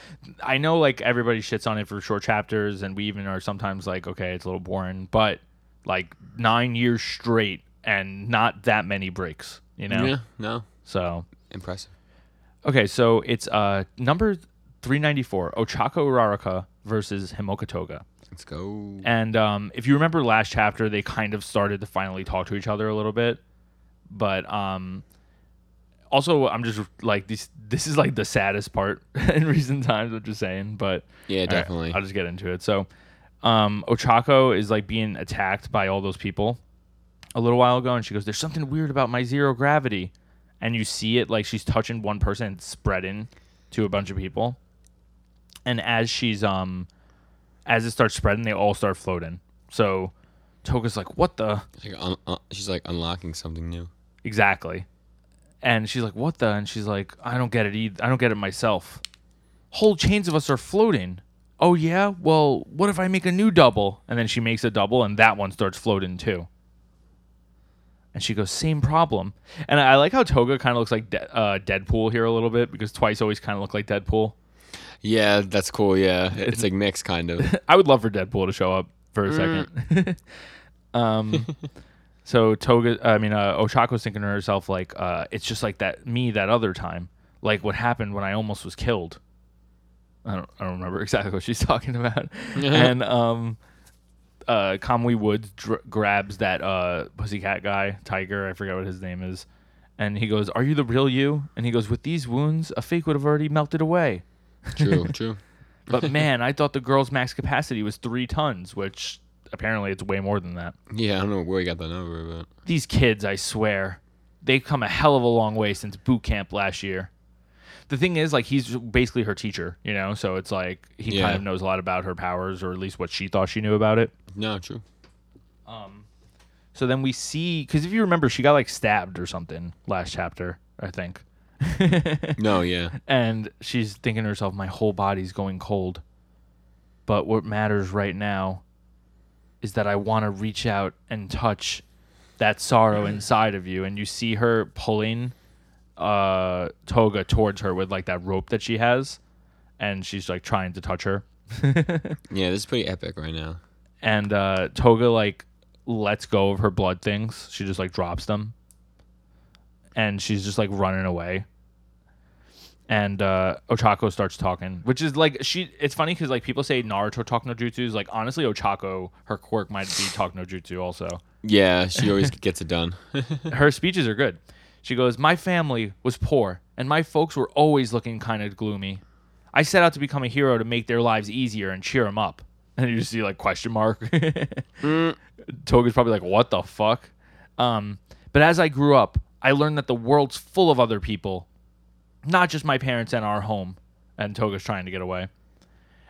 Speaker 1: I know like everybody shits on it for short chapters, and we even are sometimes like, okay, it's a little boring, but like nine years straight and not that many breaks, you know.
Speaker 2: Yeah. No.
Speaker 1: So
Speaker 2: Impressive.
Speaker 1: okay, so it's uh number three ninety four, Ochako Uraraka versus Himiko Toga.
Speaker 2: Let's go.
Speaker 1: And um, if you remember last chapter, they kind of started to finally talk to each other a little bit. But um, also, I'm just like this. This is like the saddest part [laughs] in recent times. I'm just saying, but
Speaker 2: Yeah,
Speaker 1: all right,
Speaker 2: definitely.
Speaker 1: I'll just get into it. So, um, Ochako is like being attacked by all those people a little while ago, and she goes, "There's something weird about my zero gravity," and you see it like she's touching one person and spreading to a bunch of people, and as she's um, as it starts spreading, they all start floating. So, Toga's like, "What the?"
Speaker 2: Like, un- un- she's like unlocking something new.
Speaker 1: Exactly. And she's like, "What the?" And she's like, "I don't get it either. I don't get it myself. Whole chains of us are floating. Oh yeah. Well, what if I make a new double?" And then she makes a double, and that one starts floating too. And she goes, "Same problem." And I like how Toga kind of looks like De- uh, Deadpool here a little bit because Twice always kind of look like Deadpool.
Speaker 2: Yeah, that's cool. Yeah, it's like mixed kind of. [laughs]
Speaker 1: I would love for Deadpool to show up for a second. [laughs] um, so Toga, I mean, uh, Ochako's thinking to herself like, uh, it's just like that me that other time, like what happened when I almost was killed. I don't, I don't remember [laughs] exactly what she's talking about. and um, uh, Kamui Woods dr- grabs that uh, pussycat guy, Tiger, I forget what his name is, and he goes, "Are you the real you?" And he goes, "With these wounds, a fake would have already melted away."
Speaker 2: True, [laughs] true.
Speaker 1: But man, I thought the girl's max capacity was three tons, which apparently it's way more than that.
Speaker 2: Yeah, I don't know where he got that number, but
Speaker 1: These kids, I swear, they've come a hell of a long way since boot camp last year. The thing is, like, he's basically her teacher, you know, so it's like he
Speaker 2: Yeah.
Speaker 1: kind of knows a lot about her powers, or at least what she thought she knew about it.
Speaker 2: no, true.
Speaker 1: Um, so then we see, because if you remember, she got like stabbed or something last chapter, I think. [laughs]
Speaker 2: No, yeah,
Speaker 1: and she's thinking to herself, my whole body's going cold. But what matters right now is that I want to reach out and touch that sorrow inside of you. And you see her pulling uh, Toga towards her with like that rope that she has. And she's like trying to touch her. [laughs]
Speaker 2: yeah. This is pretty epic right now.
Speaker 1: And uh, Toga like lets go of her blood things. She just like drops them. And she's just like running away. And uh, Ochako starts talking, which is like she. It's funny because like people say Naruto talk no jutsu is like honestly Ochako her quirk might be talk no jutsu also.
Speaker 2: Yeah, she always [laughs] gets it done. [laughs]
Speaker 1: Her speeches are good. She goes, "My family was poor, and my folks were always looking kind of gloomy. I set out to become a hero to make their lives easier and cheer them up." [laughs] And you just see like question mark. Toga's probably like, "What the fuck?" Um, but as I grew up, I learned that the world's full of other people, not just my parents and our home. And Toga's trying to get away.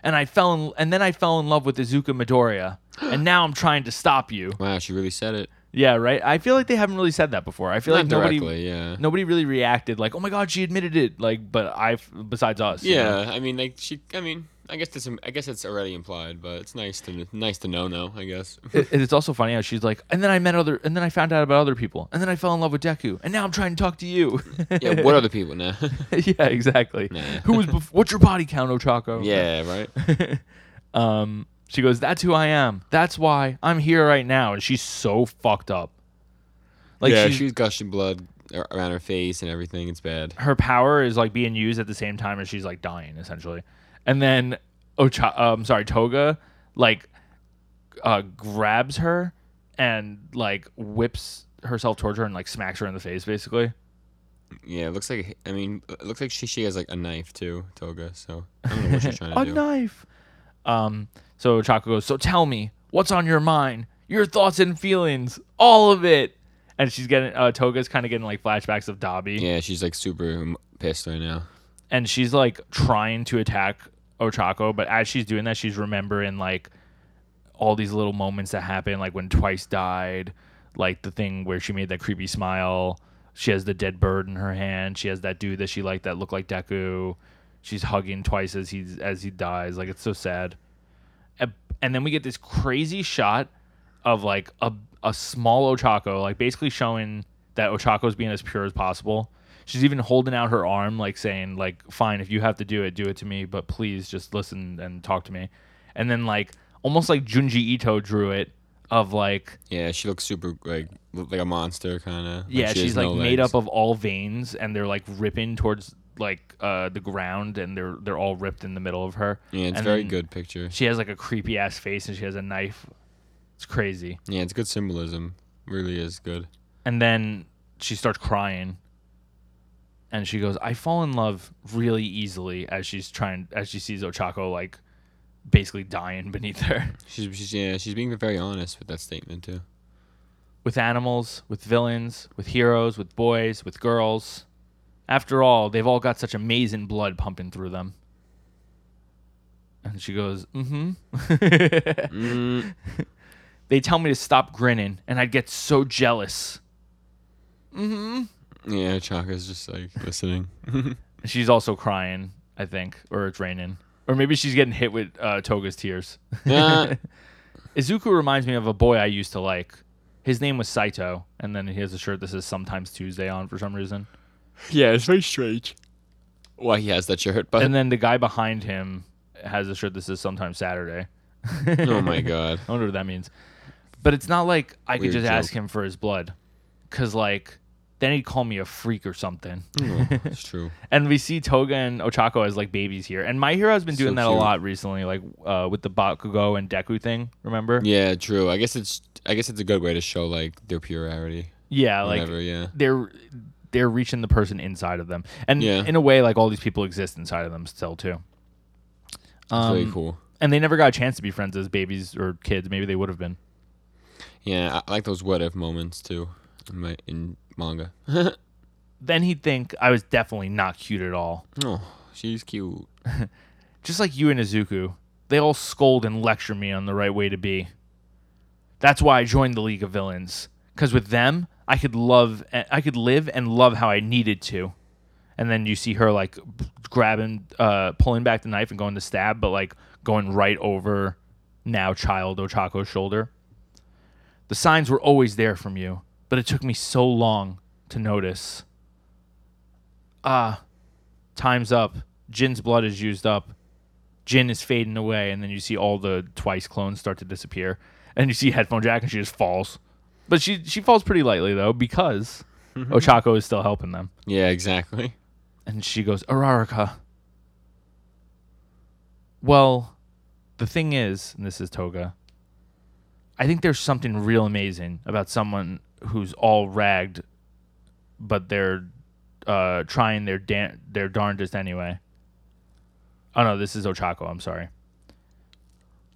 Speaker 1: And I fell in, and then I fell in love with Izuku Midoriya, and [gasps] now I'm trying to stop you.
Speaker 2: wow, she really said it.
Speaker 1: Yeah, right. I feel like they haven't really said that before. I feel
Speaker 2: Not
Speaker 1: like nobody,
Speaker 2: directly, yeah.
Speaker 1: nobody really reacted like, "Oh my god, she admitted it." Like, but I, besides us, you know?
Speaker 2: Yeah, I mean, like she. I mean, I guess this. I guess it's already implied, but it's nice to nice to know now. I guess.
Speaker 1: It- it's also funny how she's like, and then I met other, and then I found out about other people, and then I fell in love with Deku, and now I'm trying to talk to you.
Speaker 2: yeah. What other people now? [laughs]
Speaker 1: yeah, exactly.
Speaker 2: Nah. [laughs]
Speaker 1: Who was? Bef- what's your body count, Ochako?
Speaker 2: yeah. Right. [laughs]
Speaker 1: Um, she goes, "That's who I am. That's why I'm here right now." And she's so fucked up. Like
Speaker 2: yeah,
Speaker 1: she's,
Speaker 2: she's gushing blood around her face and everything. It's bad.
Speaker 1: her power is like being used at the same time as she's like dying essentially. And then Ocha, um, sorry, Toga, like, uh, grabs her and like whips herself towards her and like smacks her in the face basically.
Speaker 2: Yeah, it looks like. I mean, it looks like she she has like a knife too, Toga. So I don't know what she's [laughs] trying to
Speaker 1: a
Speaker 2: do.
Speaker 1: A knife. Um, so Chaco goes, So tell me, what's on your mind? Your thoughts and feelings, all of it. And she's getting, uh, Toga's kind of getting like flashbacks of Dabi.
Speaker 2: Yeah, she's like super pissed right now.
Speaker 1: And she's like trying to attack Ochako, but as she's doing that, she's remembering like all these little moments that happen, like when Twice died, like the thing where she made that creepy smile. She has the dead bird in her hand. She has that dude that she liked that looked like Deku. She's hugging Twice as he's as he dies. Like it's so sad. And, then we get this crazy shot of like a a small Ochako, like basically showing that Ochako's being as pure as possible. She's even holding out her arm, like saying, like, fine, if you have to do it, do it to me, but please just listen and talk to me. And then like almost like Junji Ito drew it of like
Speaker 2: Yeah, she looks super like like a monster kind of.
Speaker 1: yeah, she's like made up of all veins and they're like ripping towards like uh the ground and they're they're all ripped in the middle of her.
Speaker 2: Yeah, it's
Speaker 1: and
Speaker 2: very good picture.
Speaker 1: She has like a creepy ass face and she has a knife. It's crazy.
Speaker 2: Yeah, it's good symbolism. Really is good.
Speaker 1: And then she starts crying. And she goes, "I fall in love really easily." As she's trying, as she sees Ochako like basically dying [laughs] beneath her,
Speaker 2: She's, she's yeah, she's being very honest with that statement too.
Speaker 1: with animals, with villains, with heroes, with boys, with girls. After all, they've all got such amazing blood pumping through them. And she goes, "Mm-hmm."
Speaker 2: Mm, [laughs]
Speaker 1: they tell me to stop grinning, and I'd get so jealous.
Speaker 2: Yeah, Chaka's just like listening. [laughs]
Speaker 1: She's also crying, I think, or it's raining, or maybe she's getting hit with uh, Toga's tears.
Speaker 2: Yeah. [laughs]
Speaker 1: Izuku reminds me of a boy I used to like. His name was Saito, and then he has a shirt that says "Sometimes Tuesday" on for some reason.
Speaker 2: yeah, it's very strange. Why he has that shirt, but
Speaker 1: And then the guy behind him has a shirt that says "Sometimes Saturday."
Speaker 2: oh my god. [laughs]
Speaker 1: I wonder what that means. But it's not like I could
Speaker 2: Weird
Speaker 1: just ask him for his blood, cause like then he'd call me a freak or something. [laughs]
Speaker 2: It's true.
Speaker 1: And we see Toga and Ochako as like babies here. And My Hero has been
Speaker 2: So
Speaker 1: doing that a
Speaker 2: cute.
Speaker 1: lot recently, like uh, with the Bakugo and Deku thing. Remember?
Speaker 2: Yeah, true. I guess it's I guess it's a good way to show like their purity.
Speaker 1: Yeah, like
Speaker 2: Whatever, yeah.
Speaker 1: they're they're reaching the person inside of them, and
Speaker 2: Yeah.
Speaker 1: in a way, like all these people exist inside of them still too.
Speaker 2: It's really
Speaker 1: Um,
Speaker 2: cool.
Speaker 1: And they never got a chance to be friends as babies or kids. Maybe they would have been.
Speaker 2: Yeah, I I like those what if moments too in my in manga. [laughs]
Speaker 1: Then he'd think I was definitely not cute at all.
Speaker 2: oh, she's cute. [laughs]
Speaker 1: Just like you and Izuku, they all scold and lecture me on the right way to be. That's why I joined the League of Villains. Because with them, I could love, I could live and love how I needed to. And then you see her like grabbing, uh, pulling back the knife and going to stab, but like going right over now child Ochako's shoulder. The signs were always there from you, but it took me so long to notice. Ah, time's up. Jin's blood is used up. Jin is fading away, and then you see all the twice clones start to disappear. And you see Headphone Jack, and she just falls. But she she falls pretty lightly though because Ochako is still helping them.
Speaker 2: Yeah, exactly.
Speaker 1: And she goes, Uraraka. Well, the thing is, and this is Toga, I think there's something real amazing about someone who's all ragged, but they're uh, trying their dan- their darndest anyway. Oh no, this is Ochako. I'm sorry.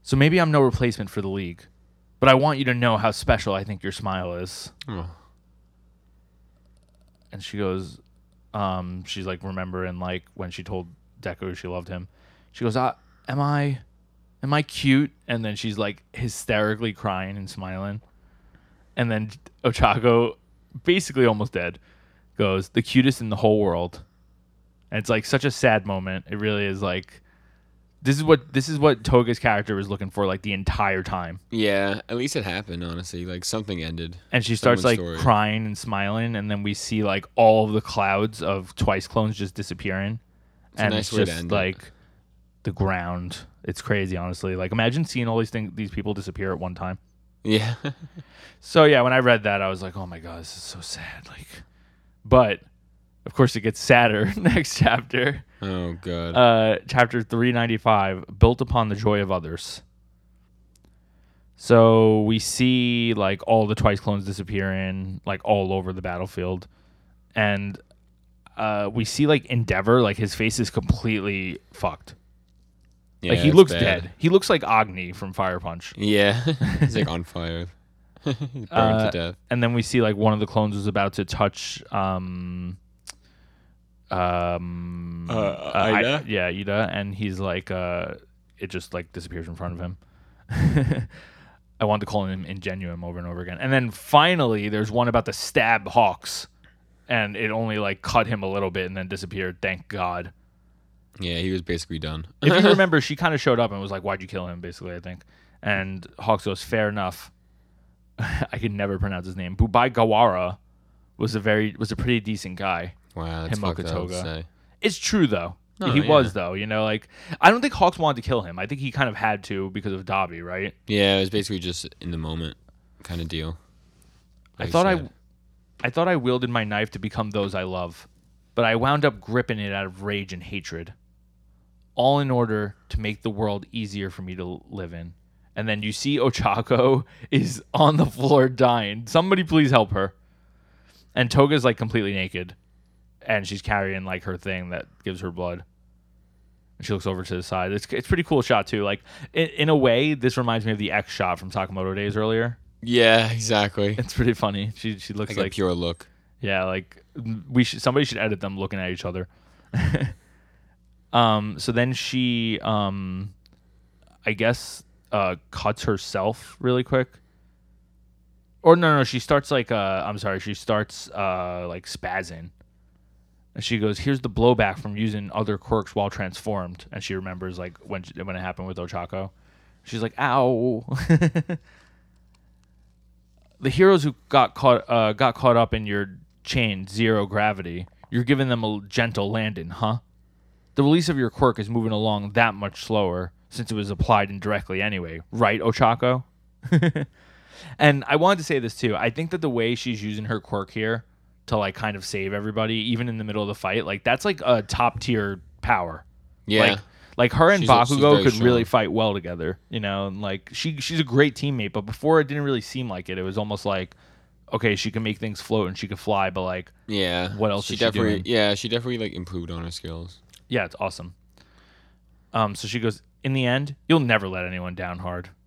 Speaker 1: So maybe I'm no replacement for the league, but I want you to know how special I think your smile is.
Speaker 2: Oh.
Speaker 1: And she goes, um, she's like remembering like when she told Deku she loved him. She goes, uh, "Am I, am I cute?" And then she's like hysterically crying and smiling. And then Ochako, basically almost dead, goes, "The cutest in the whole world." And it's like such a sad moment. It really is like, this is what this is what Toga's character was looking for like the entire time.
Speaker 2: Yeah, at least it happened. Honestly, like something ended.
Speaker 1: And she starts
Speaker 2: Someone's
Speaker 1: like
Speaker 2: story.
Speaker 1: crying and smiling, and then we see like all of the clouds of Twice clones just disappearing,
Speaker 2: a
Speaker 1: and
Speaker 2: nice
Speaker 1: it's just
Speaker 2: end it.
Speaker 1: like the ground. It's crazy, honestly. Like imagine seeing all these things, these people disappear at one time.
Speaker 2: Yeah, [laughs]
Speaker 1: So yeah, when I read that, I was like, oh my god, this is so sad. Like, but of course it gets sadder [laughs] next chapter.
Speaker 2: oh god.
Speaker 1: Uh, chapter 395 built upon the joy of others so we see like all the twice clones disappearing like all over the battlefield and uh, we see like endeavor like his face is completely fucked
Speaker 2: yeah,
Speaker 1: like he looks
Speaker 2: bad.
Speaker 1: dead. He looks like agni from fire punch.
Speaker 2: Yeah, [laughs] he's like on fire. [laughs] He's burned
Speaker 1: Uh,
Speaker 2: to death.
Speaker 1: and then we see like one of the clones was about to touch um um
Speaker 2: Uh,
Speaker 1: I-
Speaker 2: Iida?
Speaker 1: yeah iida. And he's like uh it just like disappears in front of him. [laughs] I want to call him Ingenium over and over again. And then finally there's one about to stab hawks. And it only like cut him a little bit and then disappeared thank god
Speaker 2: Yeah, he was basically done.
Speaker 1: if you [laughs] remember she kind of showed up and was like why'd you kill him? basically i think. And hawks goes fair enough. [laughs] I could never pronounce his name. Bubaigawara was a very was a pretty decent guy.
Speaker 2: Wow, that's fucked up to say.
Speaker 1: it's true though.
Speaker 2: Oh,
Speaker 1: he
Speaker 2: yeah.
Speaker 1: was though you know like i don't think hawks wanted to kill him. I think he kind of had to because of Dabi right?
Speaker 2: Yeah, it was basically just in the moment kind of deal.
Speaker 1: i thought i i thought i wielded my knife to become those i love but i wound up gripping it out of rage and hatred all in order to make the world easier for me to live in. And then you see ochako [laughs] is on the floor dying. Somebody please help her. And toga's like completely naked. And she's carrying like her thing that gives her blood. And she looks over to the side. It's, it's a pretty cool shot too. Like in, in a way this reminds me of the x shot from sakamoto days earlier.
Speaker 2: Yeah, exactly.
Speaker 1: it's pretty funny. She, she looks
Speaker 2: Like,
Speaker 1: like
Speaker 2: a pure look.
Speaker 1: yeah, like we should somebody should edit them looking at each other. [laughs] um so then she um I guess uh cuts herself really quick. Or no no, she starts like uh I'm sorry, she starts uh like spazzing. And she goes, "Here's the blowback from using other quirks while transformed." And she remembers like when when it happened with Ochako. She's like, "Ow." [laughs] the heroes who got caught uh, got caught up in your chain zero gravity you're giving them a gentle landing huh the release of your quirk is moving along that much slower since it was applied indirectly anyway right ochako [laughs] and i wanted to say this too i think that the way she's using her quirk here to like kind of save everybody even in the middle of the fight like that's like a top tier power
Speaker 2: Yeah.
Speaker 1: like, like her and
Speaker 2: She's
Speaker 1: Bakugo could really fight well together, you know. And like she she's a great teammate, but before it didn't really seem like it. It was almost like, okay, she can make things float and she can fly, but like,
Speaker 2: yeah.
Speaker 1: what else
Speaker 2: she
Speaker 1: is she
Speaker 2: definitely
Speaker 1: doing?
Speaker 2: yeah, she definitely like improved on her skills.
Speaker 1: Yeah, it's awesome. Um, so she goes in the end, you'll never let anyone down hard. [laughs]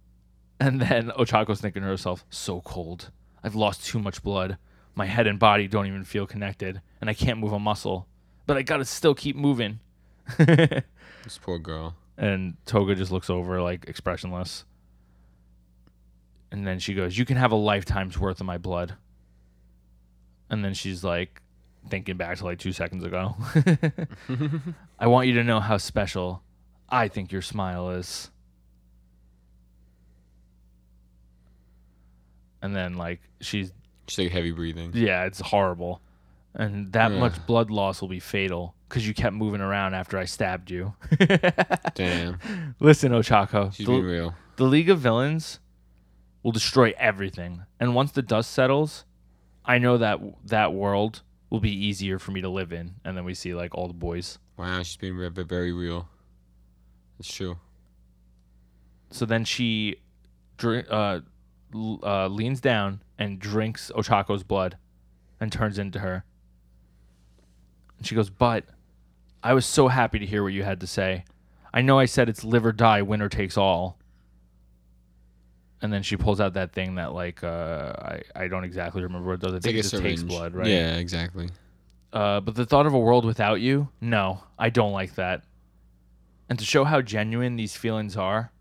Speaker 1: And then Ochako's thinking to herself, so cold. I've lost too much blood. My head and body don't even feel connected, and I can't move a muscle. But I gotta still keep moving. [laughs]
Speaker 2: This poor girl.
Speaker 1: And Toga just looks over, like, expressionless. And then she goes, You can have a lifetime's worth of my blood. And then she's like, thinking back to like two seconds ago. [laughs] I want you to know how special I think your smile is. And then, like, she's,
Speaker 2: She's like heavy breathing.
Speaker 1: yeah, it's horrible. And that
Speaker 2: Yeah.
Speaker 1: much blood loss will be fatal because you kept moving around after I stabbed you. [laughs]
Speaker 2: Damn.
Speaker 1: Listen, Ochako.
Speaker 2: She's
Speaker 1: the-
Speaker 2: being real.
Speaker 1: the League of Villains will destroy everything. And once the dust settles, I know that that world will be easier for me to live in. And then we see like all the boys.
Speaker 2: Wow, she's being re- very real. It's true.
Speaker 1: So then she dr- uh, uh, leans down and drinks Ochako's blood and turns into her. And she goes, But I was so happy to hear what you had to say. I know I said it's live or die, winner takes all. And then she pulls out that thing that, like, uh, I, I don't exactly remember what it does. I think
Speaker 2: like
Speaker 1: it just takes blood, right?
Speaker 2: Yeah, exactly.
Speaker 1: Uh, but the thought of a world without you, no, I don't like that. And to show how genuine these feelings are,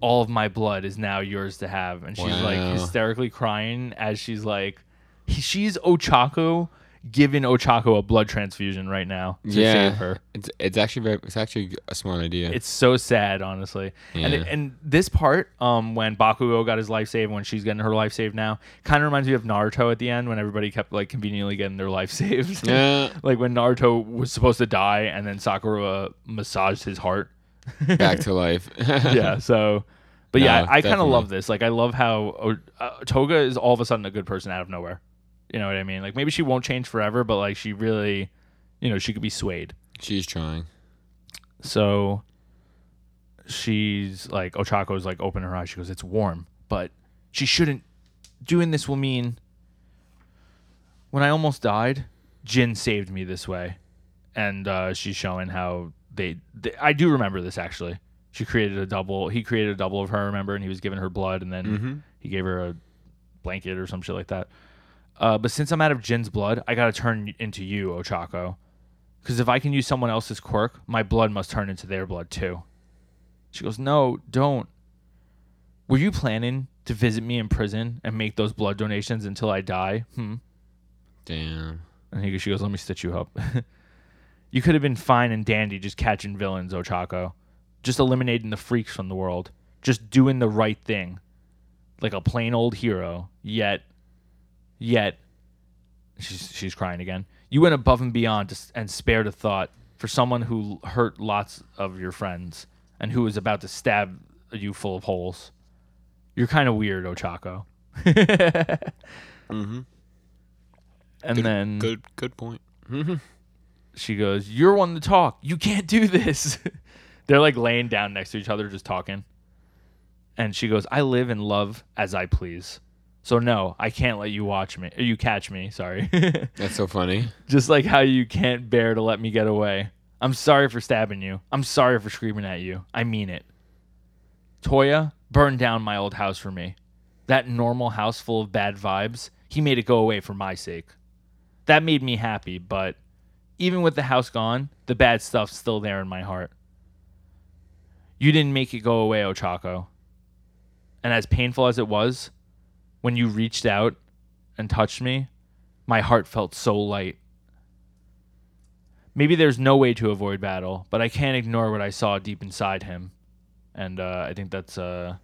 Speaker 1: all of my blood is now yours to have. And she's like hysterically crying as she's like, he- she's Ochako giving Ochako a blood transfusion right now to
Speaker 2: yeah.
Speaker 1: save her.
Speaker 2: It's it's actually very it's actually a smart idea.
Speaker 1: It's so sad, honestly. And
Speaker 2: Yeah.
Speaker 1: it, and this part, um, when Bakugo got his life saved, when she's getting her life saved now, kind of reminds me of Naruto at the end when everybody kept like conveniently getting their life [laughs] saved.
Speaker 2: yeah. [laughs]
Speaker 1: like when Naruto was supposed to die and then Sakura massaged his heart. [laughs]
Speaker 2: Back to life.
Speaker 1: yeah, so but yeah, I, I kind of love this. Like I love how uh, Toga is all of a sudden a good person out of nowhere. You know what I mean? Like maybe she won't change forever, but like she really, you know, she could be swayed.
Speaker 2: She's trying.
Speaker 1: So she's like Ochako's like open her eyes. She goes, "It's warm, but she shouldn't. Doing this will mean when I almost died, Jin saved me this way." And uh, she's showing how they, they. I do remember this actually. She created a double. He created a double of her. Remember, and he was giving her blood, and then
Speaker 2: Mm-hmm.
Speaker 1: he gave her a blanket or some shit like that. Uh, but since I'm out of Jin's blood, I gotta turn into you, Ochako. Because if I can use someone else's quirk, my blood must turn into their blood too. She goes, No, don't. Were you planning to visit me in prison and make those blood donations until I die? Hmm.
Speaker 2: Damn.
Speaker 1: And he, she goes, Let me stitch you up. [laughs] you could have been fine and dandy just catching villains, Ochako. Just eliminating the freaks from the world. Just doing the right thing. Like a plain old hero. Yet, yet, she's, she's crying again. You went above and beyond to, and spared a thought for someone who hurt lots of your friends and who was about to stab you full of holes. You're kind of weird, Ochako.
Speaker 2: Mm-hmm.
Speaker 1: And
Speaker 2: Good,
Speaker 1: then
Speaker 2: good good point. Mm-hmm. [laughs]
Speaker 1: she goes, "You're one to talk. You can't do this." [laughs] They're like laying down next to each other, just talking. And she goes, "I live and love as I please. So no, I can't let you watch me. Or you catch me. Sorry. [laughs]
Speaker 2: That's so funny.
Speaker 1: just like how you can't bear to let me get away. I'm sorry for stabbing you. I'm sorry for screaming at you. I mean it. Toya burned down my old house for me. That normal house full of bad vibes, he made it go away for my sake. That made me happy, but even with the house gone, the bad stuff's still there in my heart. You didn't make it go away, Ochako. And as painful as it was, when you reached out and touched me, my heart felt so light. Maybe there's no way to avoid battle, but I can't ignore what I saw deep inside him. And uh, I think that's uh,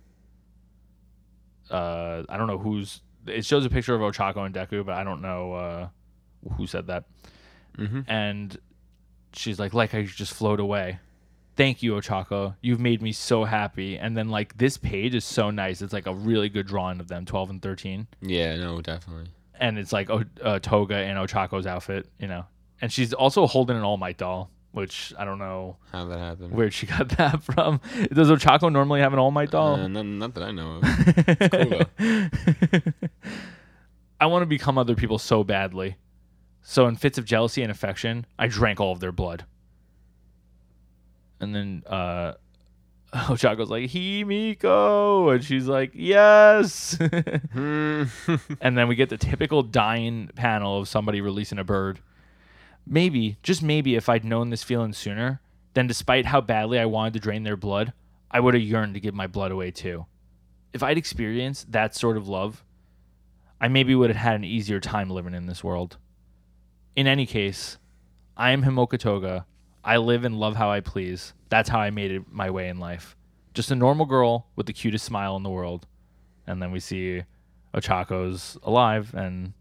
Speaker 1: uh, I don't know who's. It shows a picture of Ochako and Deku, but I don't know uh, who said that.
Speaker 2: Mm-hmm.
Speaker 1: And she's like, like I just float away. Thank you, Ochako. You've made me so happy. And then like this page is so nice. It's like a really good drawing of them, twelve and thirteen
Speaker 2: Yeah, no, definitely.
Speaker 1: and it's like uh, Toga in Ochako's outfit, you know. And she's also holding an All Might doll, which I don't know
Speaker 2: How that happened.
Speaker 1: where she got [laughs] that from. Does Ochako normally have an All Might doll?
Speaker 2: Uh, not, not that I know of. [laughs] cool,
Speaker 1: I want to become other people so badly. So in fits of jealousy and affection, I drank all of their blood. And then uh, [laughs] Ochako's like, Himiko. And she's like, yes.
Speaker 2: Hmm. [laughs]
Speaker 1: and then we get the typical dying panel of somebody releasing a bird. Maybe, just maybe, if I'd known this feeling sooner, then despite how badly I wanted to drain their blood, I would have yearned to give my blood away too. If I'd experienced that sort of love, I maybe would have had an easier time living in this world. In any case, I am Himiko Toga. I live and love how I please. That's how I made it my way in life. Just a normal girl with the cutest smile in the world. And then we see Ochako's alive and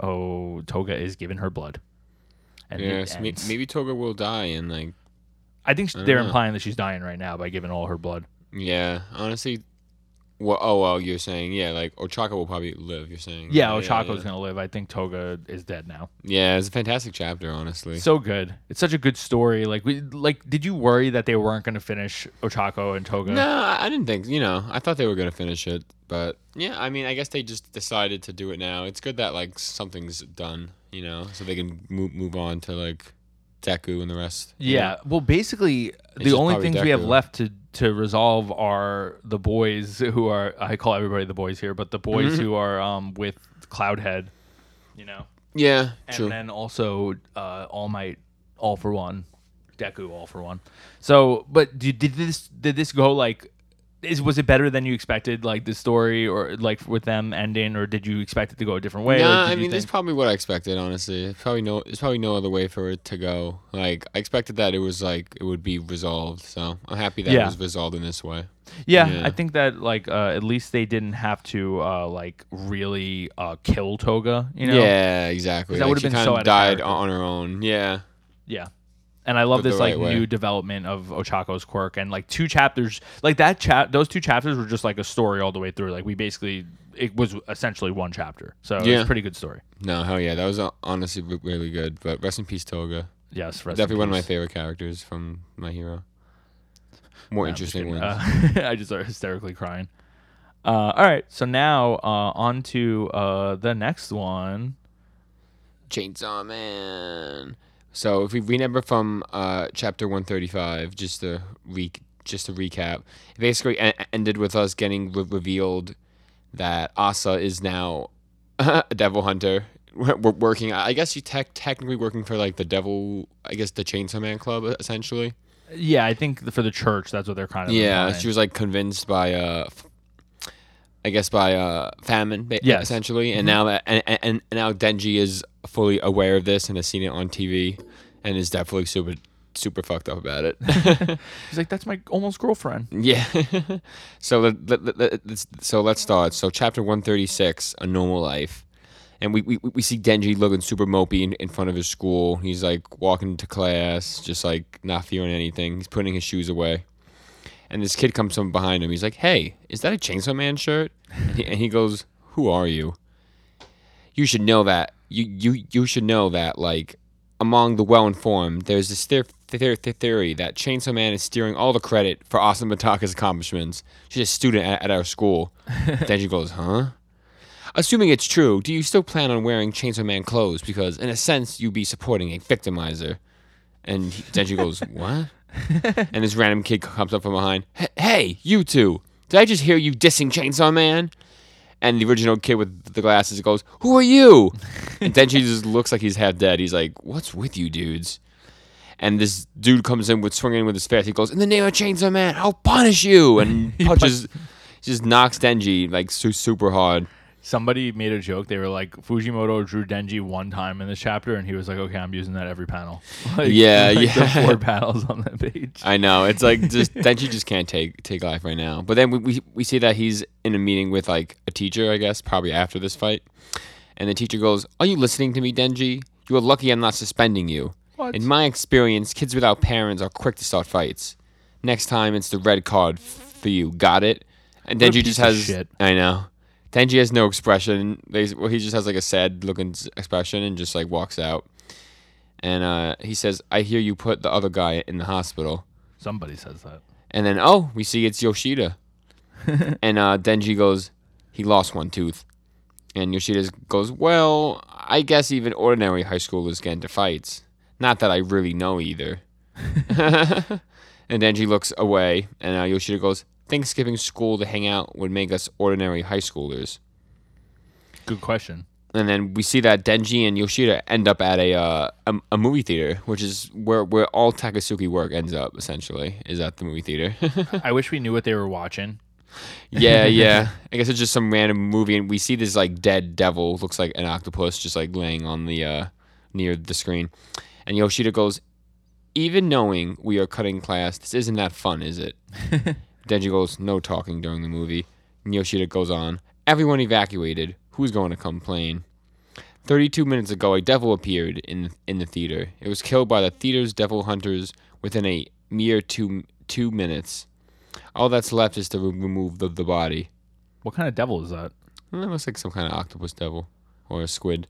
Speaker 1: oh Toga is giving her blood. And
Speaker 2: yes, may- maybe Toga will die and like
Speaker 1: I think
Speaker 2: I
Speaker 1: they're
Speaker 2: know.
Speaker 1: implying that she's dying right now by giving all her blood.
Speaker 2: yeah, honestly. Well, oh well, you're saying yeah, like Ochako will probably live. You're saying
Speaker 1: Yeah, Ochako's
Speaker 2: yeah.
Speaker 1: gonna live. I think Toga is dead now.
Speaker 2: Yeah, it's a fantastic chapter, honestly.
Speaker 1: So good. It's such a good story. Like we like did you worry that they weren't gonna finish Ochako and Toga?
Speaker 2: No, I didn't think. You know, I thought they were gonna finish it, but yeah, I mean, I guess they just decided to do it now. It's good that like something's done, you know, so they can move move on to like Deku and the rest. you
Speaker 1: Yeah.
Speaker 2: know?
Speaker 1: Well, basically, the only things we have left to to resolve are the boys who are I call everybody the boys here, but the boys
Speaker 2: Mm-hmm.
Speaker 1: who are um with Cloudhead, you know,
Speaker 2: yeah,
Speaker 1: and
Speaker 2: true.
Speaker 1: then also uh, All Might, All for One, Deku, All for One. So, but did, did this did this go like? Is was it better than you expected? Like the story, or like with them ending, or did you expect it to go a different way?
Speaker 2: Nah,
Speaker 1: did
Speaker 2: I mean, that's
Speaker 1: think-
Speaker 2: probably what I expected. Honestly, it's probably no, it's probably no other way for it to go. Like I expected that it was like it would be resolved. So I'm happy that
Speaker 1: Yeah.
Speaker 2: it was resolved in this way.
Speaker 1: Yeah,
Speaker 2: Yeah.
Speaker 1: I think that like uh, at least they didn't have to uh, like really uh, kill Toga. You know?
Speaker 2: Yeah, exactly.
Speaker 1: that
Speaker 2: Like,
Speaker 1: would've been
Speaker 2: kind
Speaker 1: so
Speaker 2: of
Speaker 1: out of
Speaker 2: died on her own. Yeah.
Speaker 1: Yeah. And I love
Speaker 2: The
Speaker 1: this like
Speaker 2: right way.
Speaker 1: new development of Ochako's quirk and like two chapters like that chat those two chapters were just like a story all the way through. Like we basically it was essentially one chapter. So it's
Speaker 2: Yeah.
Speaker 1: a pretty good story.
Speaker 2: No, hell yeah, that was uh, honestly really good. But rest in peace, Toga.
Speaker 1: Yes, rest in
Speaker 2: Definitely one of my favorite characters from My Hero. More
Speaker 1: just
Speaker 2: interesting ones.
Speaker 1: Uh, [laughs] I just started hysterically crying. Uh, all right, so now uh, on to uh, the next one.
Speaker 2: Chainsaw Man. So if we remember from uh, chapter 135, just to re- just to recap, it basically e- ended with us getting re- revealed that Asa is now [laughs] a devil hunter. We're working. I guess she's tech technically working for like the devil. I guess the Chainsaw Man Club essentially.
Speaker 1: Yeah, I think for the church, that's what they're kind of.
Speaker 2: Yeah,
Speaker 1: implying.
Speaker 2: she was like convinced by uh I guess by uh famine
Speaker 1: Yes.
Speaker 2: essentially and now that and, and and now Denji is fully aware of this and has seen it on TV and is definitely super super fucked up about it. [laughs] [laughs]
Speaker 1: He's like, that's my almost girlfriend.
Speaker 2: yeah. [laughs] so let, let, let, let's so let's start. So chapter 136, a normal life. And we, we, we see Denji looking super mopey in, in front of his school. He's like walking to class, just like not feeling anything. He's putting his shoes away. And this kid comes from behind him. He's like, "Hey, is that a Chainsaw Man shirt?" And he, and he goes, "Who are you?" You should know that. You you you should know that. Like among the well-informed, there's this theor- theor- theor- theory that Chainsaw Man is steering all the credit for Asa Mitaka's accomplishments. She's a student at, at our school. [laughs] Denji goes, "Huh?" Assuming it's true, do you still plan on wearing Chainsaw Man clothes? Because in a sense, you'd be supporting a victimizer. And he- Denji goes, [laughs] "What?" [laughs] and this random kid comes up from behind. "Hey- you two! Did I just hear you dissing Chainsaw Man? And the original kid with the glasses goes, "Who are you?" [laughs] And Denji just looks like he's half dead. He's like, "What's with you dudes?" And this dude comes in with swinging with his fist. He goes, "In the name of Chainsaw Man, I'll punish you!" And [laughs] punches, just knocks Denji like su- super hard.
Speaker 1: Somebody made a joke. They were like, Fujimoto drew Denji one time in this chapter, and he was like, "Okay, I'm using that every panel." [laughs] Like,
Speaker 2: Yeah, [laughs]
Speaker 1: like
Speaker 2: yeah.
Speaker 1: four panels on that page.
Speaker 2: I know it's like [laughs] just Denji just can't take take life right now. But then we, we we see that he's in a meeting with like a teacher, I guess, probably after this fight. And the teacher goes, "Are you listening to me, Denji? You are lucky I'm not suspending you.
Speaker 1: What?
Speaker 2: In my experience, kids without parents are quick to start fights. Next time, it's the red card for you. Got it?" And Denji just has. I know. Denji has no expression. They, well, he just has like a sad looking expression and just like walks out. And uh, he says, "I hear you put the other guy in the hospital."
Speaker 1: Somebody says that.
Speaker 2: And then, oh, we see it's Yoshida. [laughs] and uh, Denji goes, he lost one tooth. And Yoshida goes, well, I guess even ordinary high schoolers get into fights. Not that I really know either. [laughs] [laughs] And Denji looks away, and uh, Yoshida goes, "Think skipping school to hang out would make us ordinary high schoolers."
Speaker 1: Good question.
Speaker 2: And then we see that Denji and Yoshida end up at a uh, a, a movie theater, which is where where all Takasuki work ends up. Essentially, is at the movie theater. [laughs]
Speaker 1: I wish we knew what they were watching.
Speaker 2: yeah, [laughs] yeah. I guess it's just some random movie, and we see this like dead devil, looks like an octopus, just like laying on the uh, near the screen. And Yoshida goes, "Even knowing we are cutting class, this isn't that fun, is it?" [laughs] Denji goes, "No talking during the movie." And Yoshida goes on, "Everyone evacuated. Who's going to complain?" 32 minutes ago, a devil appeared in in the theater. It was killed by the theater's devil hunters within a mere two two minutes. All that's left is to re- remove the, the body.
Speaker 1: What kind of devil is that?
Speaker 2: Well, It looks like some kind of octopus devil or a squid.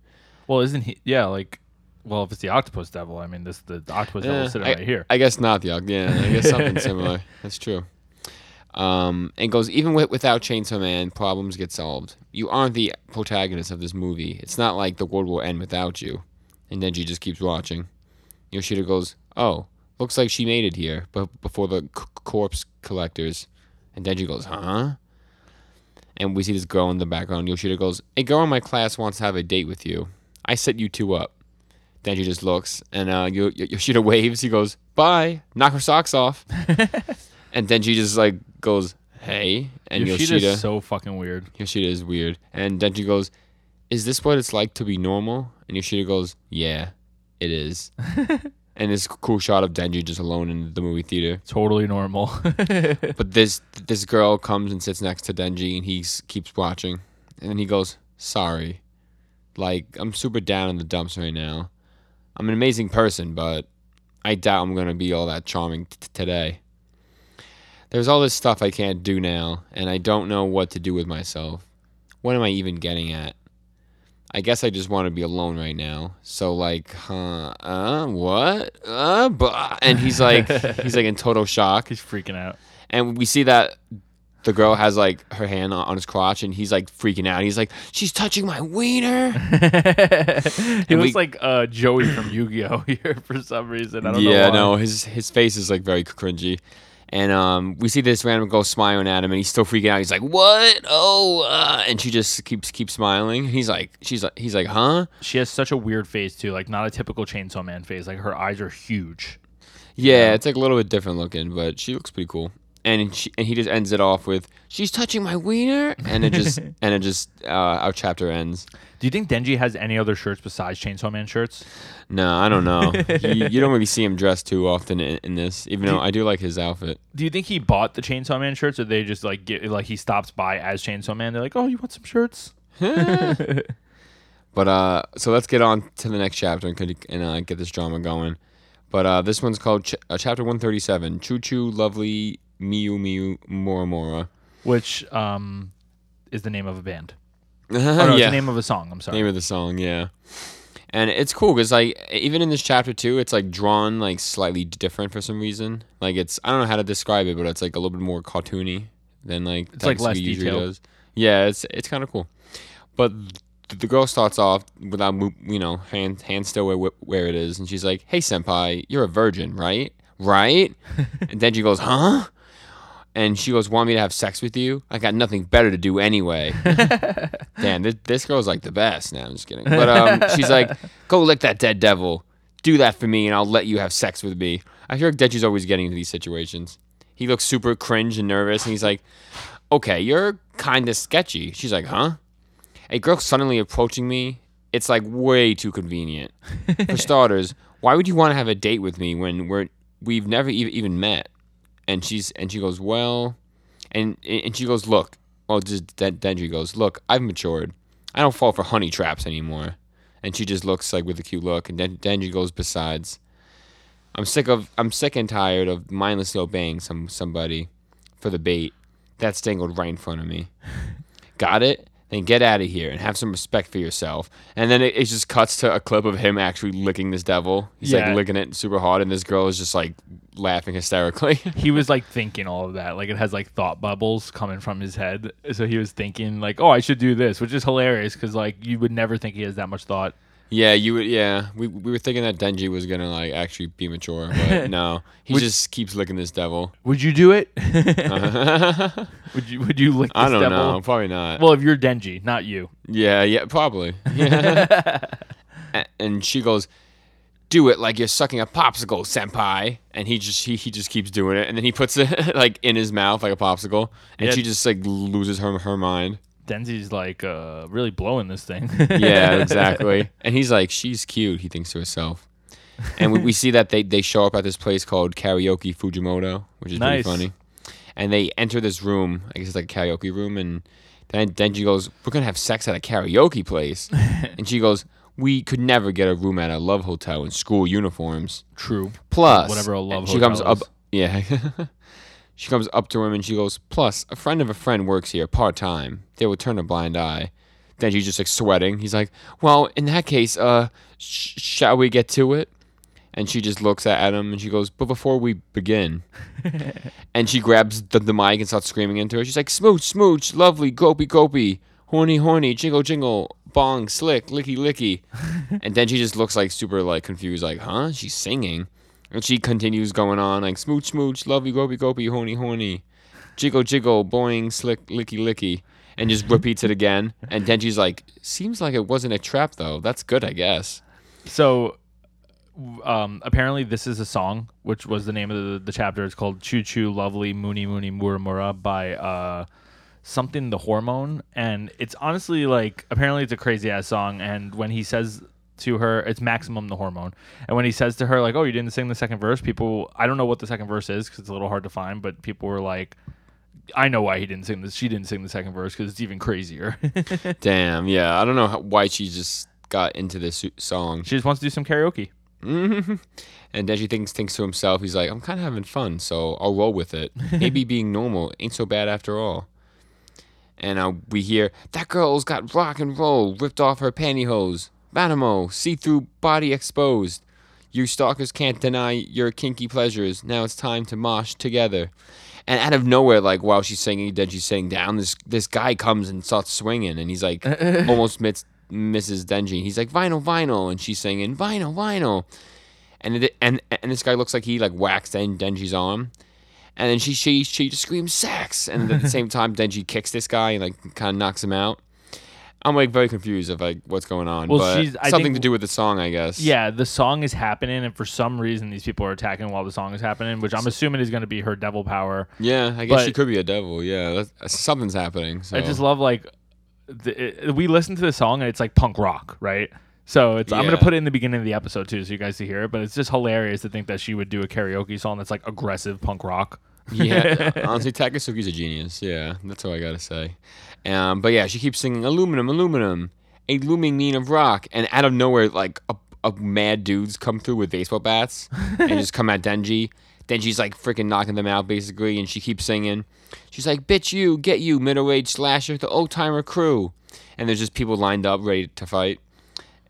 Speaker 1: Well, isn't he? Yeah, like, well, if it's the octopus devil, I mean, this the, the octopus devil
Speaker 2: Eh,
Speaker 1: is sitting
Speaker 2: I,
Speaker 1: right here.
Speaker 2: I guess not the oct- Yeah, I guess something [laughs] similar. That's true. Um, and goes even with, without Chainsaw Man, problems get solved. You aren't the protagonist of this movie. It's not like the world will end without you. And Denji just keeps watching. Yoshida goes, "Oh, looks like she made it here, but before the c- corpse collectors." And Denji goes, "Huh?" And we see this girl in the background. Yoshida goes, "A girl in my class wants to have a date with you. I set you two up." Denji just looks, and uh, Yo- Yo- Yoshida [laughs] waves. He goes, "Bye." Knock her socks off. [laughs] and Denji just like goes, "Hey," and
Speaker 1: Yoshida's
Speaker 2: Yoshida, is
Speaker 1: so fucking weird.
Speaker 2: Yoshida is weird. And Denji goes, "Is this what it's like to be normal?" And Yoshida goes, "Yeah, it is." [laughs] and this cool shot of Denji just alone in the movie theater.
Speaker 1: Totally normal. [laughs]
Speaker 2: But this this girl comes and sits next to Denji, and he keeps watching, and then he goes, "Sorry, like I'm super down in the dumps right now. I'm an amazing person, but I doubt I'm gonna be all that charming t- today. There's all this stuff I can't do now, and I don't know what to do with myself. What am I even getting at?" I guess I just want to be alone right now. So like, huh? Uh, what? Uh, bah. and he's like, [laughs] he's like in total shock
Speaker 1: He's freaking out.
Speaker 2: and we see that the girl has like her hand on his crotch and he's like freaking out he's like she's touching my wiener [laughs]
Speaker 1: he looks
Speaker 2: we-
Speaker 1: like uh, Joey from Yu-Gi-Oh [laughs] here for some reason. I don't
Speaker 2: yeah
Speaker 1: know.
Speaker 2: Yeah,
Speaker 1: no
Speaker 2: his his face is like very cringy and um, we see this random girl smiling at him, and he's still freaking out. He's like, "What? Oh!" Uh, and she just keeps keeps smiling. He's like, "She's like, he's like, huh?"
Speaker 1: She has such a weird face too, like not a typical Chainsaw Man face. Like her eyes are huge.
Speaker 2: Yeah, it's like a little bit different looking, but she looks pretty cool. And she, and he just ends it off with, "She's touching my wiener," and it just [laughs] and it just uh, our chapter ends.
Speaker 1: Do you think Denji has any other shirts besides Chainsaw Man shirts?
Speaker 2: No, I don't know. [laughs] you, you don't really see him dressed too often in, in this, even though I do like his outfit.
Speaker 1: Do you think he bought the Chainsaw Man shirts, or they just like get like he stops by as Chainsaw Man? They're like, "Oh, you want some shirts?" [laughs]
Speaker 2: But uh, so let's get on to the next chapter and, could- and uh, get this drama going. But uh, this one's called ch- uh, Chapter 137 Choo Choo Lovely Miu Miu Mora Mora.
Speaker 1: Which um is the name of a band. Uh-huh, oh, no, it's
Speaker 2: yeah.
Speaker 1: the name of a song. I'm sorry.
Speaker 2: Name of the song, yeah. And it's cool because like even in this chapter too, it's like drawn like slightly different for some reason. Like it's I don't know how to describe it, but it's like a little bit more cartoony than like
Speaker 1: It's, like, less
Speaker 2: usually
Speaker 1: detailed.
Speaker 2: does. Yeah, it's it's kind of cool. But the girl starts off without you know hand hand still where where it is, and she's like, "Hey senpai, you're a virgin, right? Right?" [laughs] and then she goes, "Huh?" And she goes, "Want me to have sex with you? I got nothing better to do anyway." [laughs] Damn, this, this girl's like the best. Now I'm just kidding. But um, she's like, "Go lick that dead devil. Do that for me, and I'll let you have sex with me." I feel like Denji's always getting into these situations. He looks super cringe and nervous, and he's like, "Okay, you're kind of sketchy." She's like, "Huh?" A girl suddenly approaching me. It's like way too convenient. For [laughs] starters, why would you want to have a date with me when we're we've never even met? And she's and she goes, "Well," and and she goes, "Look." Well, just Den- Denji goes, "Look, I've matured. I don't fall for honey traps anymore." And she just looks like with a cute look, and Den- Denji goes, "Besides, I'm sick of I'm sick and tired of mindlessly obeying some somebody for the bait. That's dangled right in front of me. [laughs] Got it? Then get out of here and have some respect for yourself." And then it, it just cuts to a clip of him actually licking this devil. He's
Speaker 1: Yeah.
Speaker 2: like licking it super hard, and this girl is just like laughing hysterically. [laughs]
Speaker 1: he was like thinking all of that. Like it has like thought bubbles coming from his head. So he was thinking like, "Oh, I should do this," which is hilarious because like you would never think he has that much thought.
Speaker 2: Yeah, you would. Yeah, we we were thinking that Denji was gonna like actually be mature, but [laughs] no, he
Speaker 1: Would-
Speaker 2: just keeps licking this devil.
Speaker 1: Would you do it? [laughs] Would you Would you lick this
Speaker 2: don't
Speaker 1: devil?
Speaker 2: know, probably not.
Speaker 1: Well, if you're Denji, not you.
Speaker 2: yeah, yeah, probably. Yeah. [laughs] A- and she goes, "Do it like you're sucking a popsicle, senpai." And he just he, he just keeps doing it, and then he puts it like in his mouth like a popsicle, and
Speaker 1: Yeah.
Speaker 2: she just like loses her her mind.
Speaker 1: Denji's like uh, really blowing this thing. [laughs]
Speaker 2: yeah, [laughs] exactly. And he's like, she's cute. He thinks to himself. And we, we see that they, they show up at this place called Karaoke Fujimoto, which is
Speaker 1: Nice.
Speaker 2: pretty funny. And they enter this room. I guess it's like a karaoke room. And then Denji goes, "We're gonna have sex at a karaoke place." [laughs] and she goes, "We could never get a room at a love hotel in school uniforms."
Speaker 1: True.
Speaker 2: Plus,
Speaker 1: Whatever a love
Speaker 2: she comes
Speaker 1: hotel
Speaker 2: up.
Speaker 1: is.
Speaker 2: Yeah. She comes up to him and she goes, "Plus, a friend of a friend works here part time. They would turn a blind eye." Then she's just like sweating. He's like, "Well, in that case, uh, sh- shall we get to it?" And she just looks at him and she goes, "But before we begin," [laughs] and she grabs the, the mic and starts screaming into her. She's like, "Smooch, smooch, lovely, gopey, gopey, horny, horny, jingle, jingle, bong, slick, licky, licky." [laughs] and then she just looks like super like confused, like, "Huh?" She's singing, and she continues going on like, "Smooch, smooch, lovely, gopey, gopey, horny, horny, jiggle, jiggle, boing, slick, licky, licky." And just repeats it again, and then she's like, "Seems like it wasn't a trap, though. That's good, I guess."
Speaker 1: So, um, apparently, this is a song, which was the name of the, the chapter. It's called "Choo Choo Lovely Moony Moony Mura Mura" by uh, something the hormone, and it's honestly like apparently it's a crazy ass song. And when he says to her, it's Maximum the hormone, and when he says to her like, "Oh, you didn't sing the second verse," people I don't know what the second verse is because it's a little hard to find, but people were like. I know why he didn't sing this. She didn't sing the second verse because it's even crazier. [laughs]
Speaker 2: Damn, yeah. I don't know how, why she just got into this song.
Speaker 1: she just wants to do some karaoke.
Speaker 2: Mhm. and then she thinks thinks to himself, he's like, I'm kind of having fun, so I'll roll with it. [laughs] Maybe being normal ain't so bad after all. And uh, we hear that girl's got rock and roll ripped off her pantyhose. Banamo, see-through body exposed. You stalkers can't deny your kinky pleasures. Now it's time to mosh together. And out of nowhere, like while she's singing, then she's sitting down. This this guy comes and starts swinging, and he's like [laughs] almost miss, misses Denji. He's like vinyl, vinyl, and she's singing vinyl, vinyl. And it, and and this guy looks like he like whacks Den, Denji's arm, and then she she she just screams sex, and at the [laughs] same time Denji kicks this guy and like kind of knocks him out. I'm like very confused of like what's going on,
Speaker 1: Well,
Speaker 2: but
Speaker 1: she's- I
Speaker 2: something
Speaker 1: think-
Speaker 2: to do with the song, I guess.
Speaker 1: Yeah, the song is happening, and for some reason, these people are attacking while the song is happening, which I'm assuming is going to be her devil power.
Speaker 2: yeah. I guess she could be a devil. Yeah, that's, uh, something's happening. So
Speaker 1: I just love like the, it, we listen to the song and it's like punk rock, right? So it's I'm gonna
Speaker 2: Yeah.
Speaker 1: put it in the beginning of the episode too, so you guys to hear it. But it's just hilarious to think that she would do a karaoke song that's like aggressive punk rock.
Speaker 2: yeah, [laughs] honestly, Takasugi's a genius. Yeah, that's all I gotta say. Um, but yeah, she keeps singing aluminum, aluminum, a looming mean of rock, and out of nowhere, like a, a mad dudes come through with baseball bats and just come at Denji. Denji's like freaking knocking them out basically, and she keeps singing. She's like, "Bitch, you get you, middle-aged slasher, the old timer crew," and there's just people lined up ready to fight,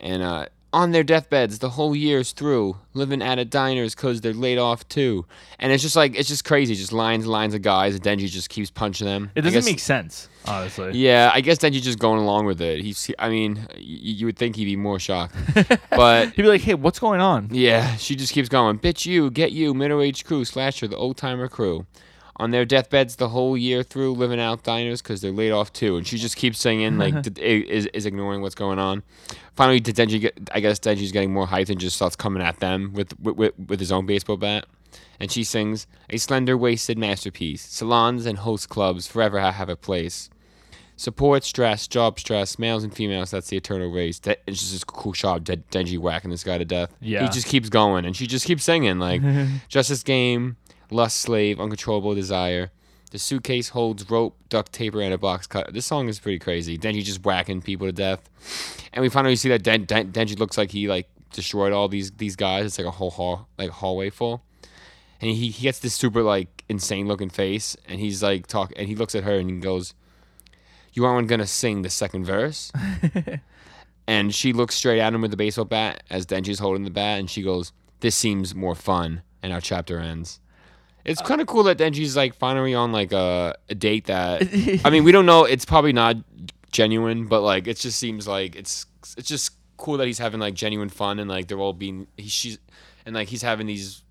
Speaker 2: and uh. On their deathbeds, the whole year's through, living at a diners 'cause they're laid off too. And it's just like it's just crazy, just lines and lines of guys, and Denji just keeps punching them.
Speaker 1: It
Speaker 2: I
Speaker 1: doesn't
Speaker 2: guess-
Speaker 1: make sense, honestly.
Speaker 2: Yeah, I guess Denji's just going along with it. He's, I mean, y- you would think he'd be more shocked, but [laughs]
Speaker 1: He'd be like, "Hey, what's going on?"
Speaker 2: yeah, she just keeps going. Bitch, you get you, middle-aged crew, slasher, the old timer crew. On their deathbeds the whole year through, living out diners because they're laid off too. And she just keeps singing, like, [laughs] d- is, is ignoring what's going on. Finally, Denji get, I guess Denji's getting more hyped and just starts coming at them with, with, with, with his own baseball bat. And she sings, A slender waisted masterpiece. Salons and host clubs forever ha- have a place. Support stress, job stress, males and females, that's the eternal race. De- it's just this cool shot, Denji whacking this guy to death.
Speaker 1: Yeah.
Speaker 2: He just keeps going, and she just keeps singing, like, [laughs] Justice Game, Lust Slave, Uncontrollable Desire. The suitcase holds rope, duct taper, and a box cut. This song is pretty crazy. Denji just whacking people to death. And we finally see that Den- Den- Denji looks like he, like, destroyed all these these guys. It's like a whole hall, like hallway full. And he, he gets this super, like, insane looking face, and he's, like, talk, and he looks at her and he goes, you aren't gonna sing the second verse. [laughs] and she looks straight at him with the baseball bat as Denji's holding the bat, and she goes, "This seems more fun." And our chapter ends. It's uh, kind of cool that Denji's like finally on like a, a date that [laughs] I mean we don't know. It's probably not genuine, but like it just seems like it's it's just cool that he's having like genuine fun and like they're all being he she's and like he's having these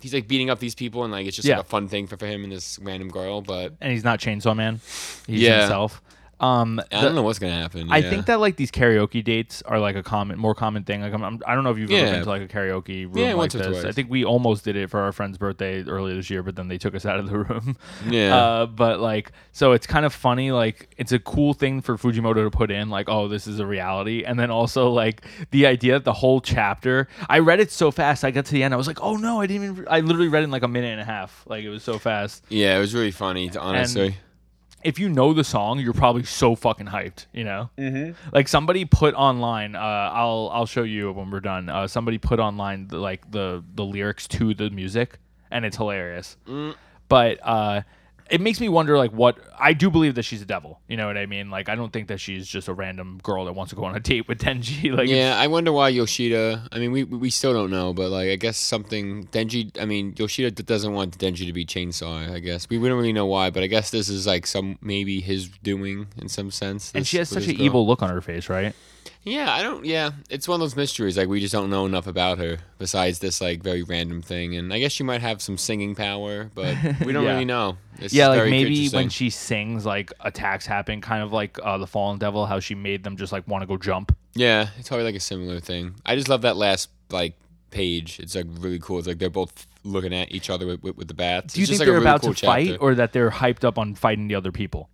Speaker 2: he's like beating up these people and like it's just
Speaker 1: Yeah.
Speaker 2: like a fun thing for, for him and this random girl. But
Speaker 1: and he's not Chainsaw Man. He's
Speaker 2: Yeah.
Speaker 1: himself. Um,
Speaker 2: I
Speaker 1: the-
Speaker 2: don't know what's gonna happen.
Speaker 1: I
Speaker 2: yeah.
Speaker 1: think that like these karaoke dates are like a common, more common thing. Like I'm, I'm, I don't know if you've ever
Speaker 2: Yeah.
Speaker 1: been to like a karaoke room
Speaker 2: Yeah,
Speaker 1: like
Speaker 2: once or
Speaker 1: this.
Speaker 2: twice.
Speaker 1: I think we almost did it for our friend's birthday earlier this year, but then they took us out of the [laughs] room.
Speaker 2: Yeah.
Speaker 1: Uh, but like, so it's kind of funny. Like, it's a cool thing for Fujimoto to put in. Like, oh, this is a reality, and then also like the idea that the whole chapter. I read it so fast. I got to the end. I was like, oh no, I didn't even. I literally read it in like a minute and a half. Like it was so fast.
Speaker 2: yeah, it was really funny. To, honestly.
Speaker 1: If you know the song, you're probably so fucking hyped, you know. Mm-hmm. Like somebody put online, uh, I'll I'll show you when we're done. Uh, somebody put online the, like the the lyrics to the music, and it's hilarious. But uh, it makes me wonder, like, what I do believe that she's a devil. You know what I mean? Like, I don't think that she's just a random girl that wants to go on a date with [laughs] Denji. Like,
Speaker 2: Yeah, I wonder why Yoshida. I mean, we we still don't know, but like, I guess something Denji. I mean, Yoshida doesn't want Denji to be Chainsaw. I guess we, we don't really know why, but I guess this is like some maybe his doing in some sense.
Speaker 1: and she has such an
Speaker 2: girl.
Speaker 1: evil look on her face, right?
Speaker 2: Yeah, I don't. Yeah, it's one of those mysteries. Like we just don't know enough about her besides this like very random thing. And I guess she might have some singing power, but we don't [laughs]
Speaker 1: Yeah.
Speaker 2: really know. It's
Speaker 1: yeah, like maybe when she sings, like attacks happen, kind of like uh, the Fallen Devil, how she made them just like want to go jump.
Speaker 2: Yeah, it's probably like a similar thing. I just love that last like page. It's like really cool. It's like they're both looking at each other with, with, with the bats.
Speaker 1: Do you
Speaker 2: It's
Speaker 1: think
Speaker 2: just, like,
Speaker 1: they're
Speaker 2: really
Speaker 1: about
Speaker 2: cool
Speaker 1: to fight, or that they're hyped up on fighting the other people?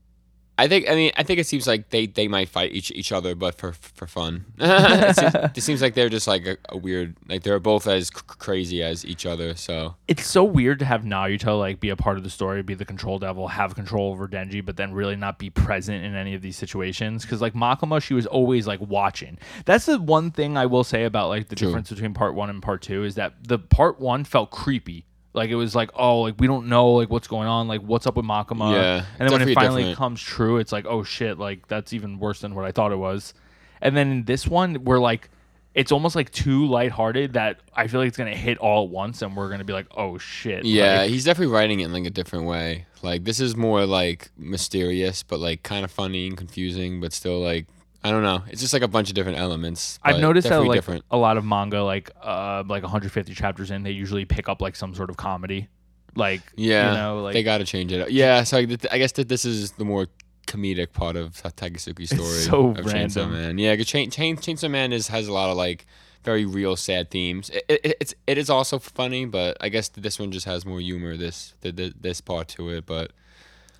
Speaker 2: I think. I mean, I think it seems like they, they might fight each each other, but for for fun. [laughs] [laughs] it, seems, it seems like they're just like a, a weird. Like they're both as c- crazy as each other. So
Speaker 1: It's so weird to have Nayuta like be a part of the story, be the control devil, have control over Denji, but then really not be present in any of these situations. Because like Makima, she was always like watching. That's the one thing I will say about like the
Speaker 2: True.
Speaker 1: difference between part one and part two is that the part one felt creepy. Like it was like, oh, like we don't know like what's going on, like what's up with Makima.
Speaker 2: Yeah,
Speaker 1: and then when it
Speaker 2: definitely
Speaker 1: finally
Speaker 2: different.
Speaker 1: comes true, it's like, oh shit, like that's even worse than what I thought it was. And then in this one, we're like, it's almost like too lighthearted that I feel like it's gonna hit all at once, and we're gonna be like, oh shit.
Speaker 2: yeah,
Speaker 1: Like,
Speaker 2: he's definitely writing it in like a different way. Like this is more like mysterious, but like kind of funny and confusing, but still like I don't know. It's just like a bunch of different elements.
Speaker 1: I've noticed that like
Speaker 2: different.
Speaker 1: a lot of manga, like uh, like 150 chapters in, they usually pick up like some sort of comedy, like
Speaker 2: Yeah,
Speaker 1: you know, like
Speaker 2: they got to change it up. Yeah, so I, th- I guess that this is the more comedic part of Ta- Tatsuki's story.
Speaker 1: so
Speaker 2: of Chainsaw
Speaker 1: random.
Speaker 2: Man. Yeah, Chain, Chain, Chainsaw Man is has a lot of like very real sad themes. It, it, it's it is also funny, but I guess this one just has more humor. This the, the, this part to it, but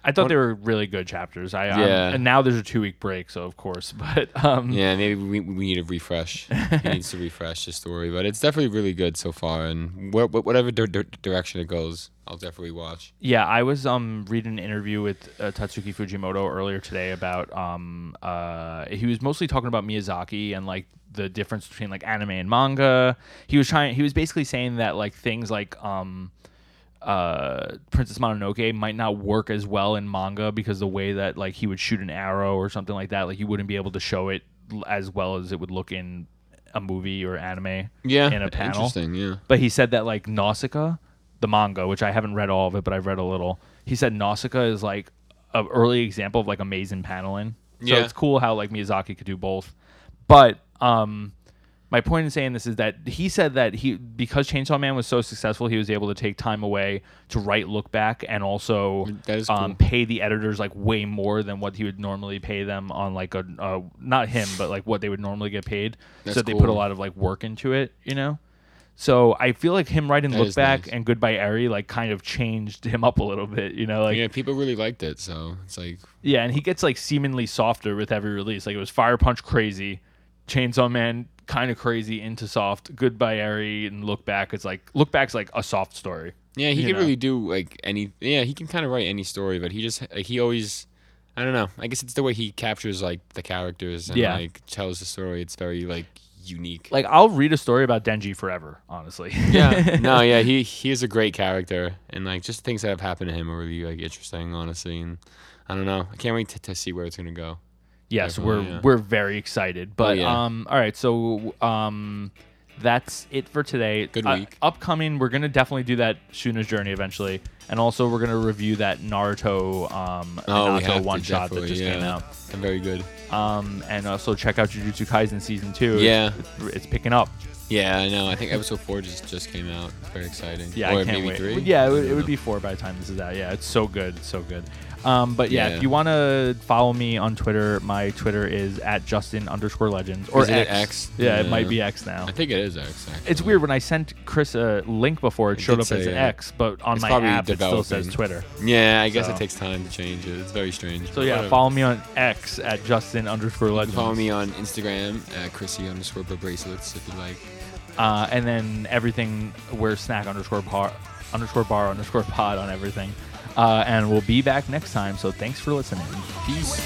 Speaker 1: I thought they were really good chapters. I um,
Speaker 2: Yeah.
Speaker 1: and now there's a two week break, so of course, [laughs] but um,
Speaker 2: yeah, maybe we, we need a refresh. [laughs] he needs to refresh the story, but it's definitely really good so far. And wh- wh- whatever di- di- direction it goes, I'll definitely watch.
Speaker 1: Yeah, I was um reading an interview with uh, Tatsuki Fujimoto earlier today about um uh he was mostly talking about Miyazaki and like the difference between like anime and manga. He was trying he was basically saying that like things like um uh Princess Mononoke might not work as well in manga because the way that like he would shoot an arrow or something like that like you wouldn't be able to show it as well as it would look in a movie or anime
Speaker 2: Yeah,
Speaker 1: in a panel.
Speaker 2: interesting. Yeah.
Speaker 1: But he said that like Nausicaa, the manga, which I haven't read all of it, but I've read a little. He said Nausicaa is like an early example of like amazing paneling. So
Speaker 2: Yeah.
Speaker 1: it's cool how like Miyazaki could do both. But um my point in saying this is that he said that he because Chainsaw Man was so successful, he was able to take time away to write Look Back and also um,
Speaker 2: cool.
Speaker 1: pay the editors like way more than what he would normally pay them on like a uh, not him but like what they would normally get paid.
Speaker 2: That's
Speaker 1: so they put a lot of like work into it, you know. So I feel like him writing
Speaker 2: That
Speaker 1: Look Back
Speaker 2: nice.
Speaker 1: and Goodbye Eri like kind of changed him up a little bit, you know, like
Speaker 2: yeah, people really liked it, so it's like
Speaker 1: yeah, and he gets like seemingly softer with every release. Like it was Fire Punch crazy, Chainsaw Man kind of crazy into soft. Goodbye Eri and Look Back. It's like Look Back's like a soft story.
Speaker 2: Yeah, he can
Speaker 1: know.
Speaker 2: really do like any. Yeah, he can kind of write any story, but he just like he always. I don't know. I guess it's the way he captures like the characters and
Speaker 1: Yeah.
Speaker 2: like tells the story. It's very like unique.
Speaker 1: Like I'll read a story about Denji forever, honestly.
Speaker 2: yeah, [laughs] no, yeah, he he is a great character, and like just things that have happened to him are really like interesting, honestly. And I don't know. I can't wait to, to see where it's gonna go.
Speaker 1: Yes, we're
Speaker 2: yeah.
Speaker 1: we're very excited. But
Speaker 2: yeah.
Speaker 1: um, all right. So um, that's it for today.
Speaker 2: Good
Speaker 1: Uh,
Speaker 2: week.
Speaker 1: upcoming, we're gonna definitely do that Shuna's journey eventually, and also we're gonna review that Naruto um
Speaker 2: Oh, we
Speaker 1: Naruto
Speaker 2: have to,
Speaker 1: one shot that
Speaker 2: definitely,
Speaker 1: just came
Speaker 2: yeah.
Speaker 1: out.
Speaker 2: Very good.
Speaker 1: Um, and also check out Jujutsu Kaisen season two.
Speaker 2: Yeah.
Speaker 1: it's, it's picking up.
Speaker 2: Yeah, I know. I think episode four just just came out. It's very exciting.
Speaker 1: Yeah,
Speaker 2: or
Speaker 1: I can't
Speaker 2: maybe
Speaker 1: wait.
Speaker 2: three.
Speaker 1: Yeah, it would, it would be four by the time this is out. Yeah, it's so good, it's so good. Um, but yeah,
Speaker 2: Yeah.
Speaker 1: if you want to follow me on Twitter, my Twitter is at Justin underscore Legends or
Speaker 2: Isn't it
Speaker 1: X.
Speaker 2: X?
Speaker 1: Yeah, it
Speaker 2: Yeah.
Speaker 1: might be X now.
Speaker 2: I think it is X. Actually.
Speaker 1: It's weird when I sent Chris a link before, it
Speaker 2: It
Speaker 1: showed
Speaker 2: did
Speaker 1: up as
Speaker 2: say, yeah.
Speaker 1: X, but on
Speaker 2: It's
Speaker 1: my
Speaker 2: probably
Speaker 1: app it still says. Twitter.
Speaker 2: Yeah, I guess
Speaker 1: So-
Speaker 2: it takes time to change it. It's very strange.
Speaker 1: So
Speaker 2: but
Speaker 1: yeah,
Speaker 2: whatever.
Speaker 1: follow me on X at Justin underscore
Speaker 2: You can
Speaker 1: Legends.
Speaker 2: Follow me on Instagram at Chrissy underscore bracelets if you like.
Speaker 1: Uh, and then everything we're snack underscore bar underscore bar underscore pod on everything. Uh, and we'll be back next time. So thanks for listening.
Speaker 2: Peace.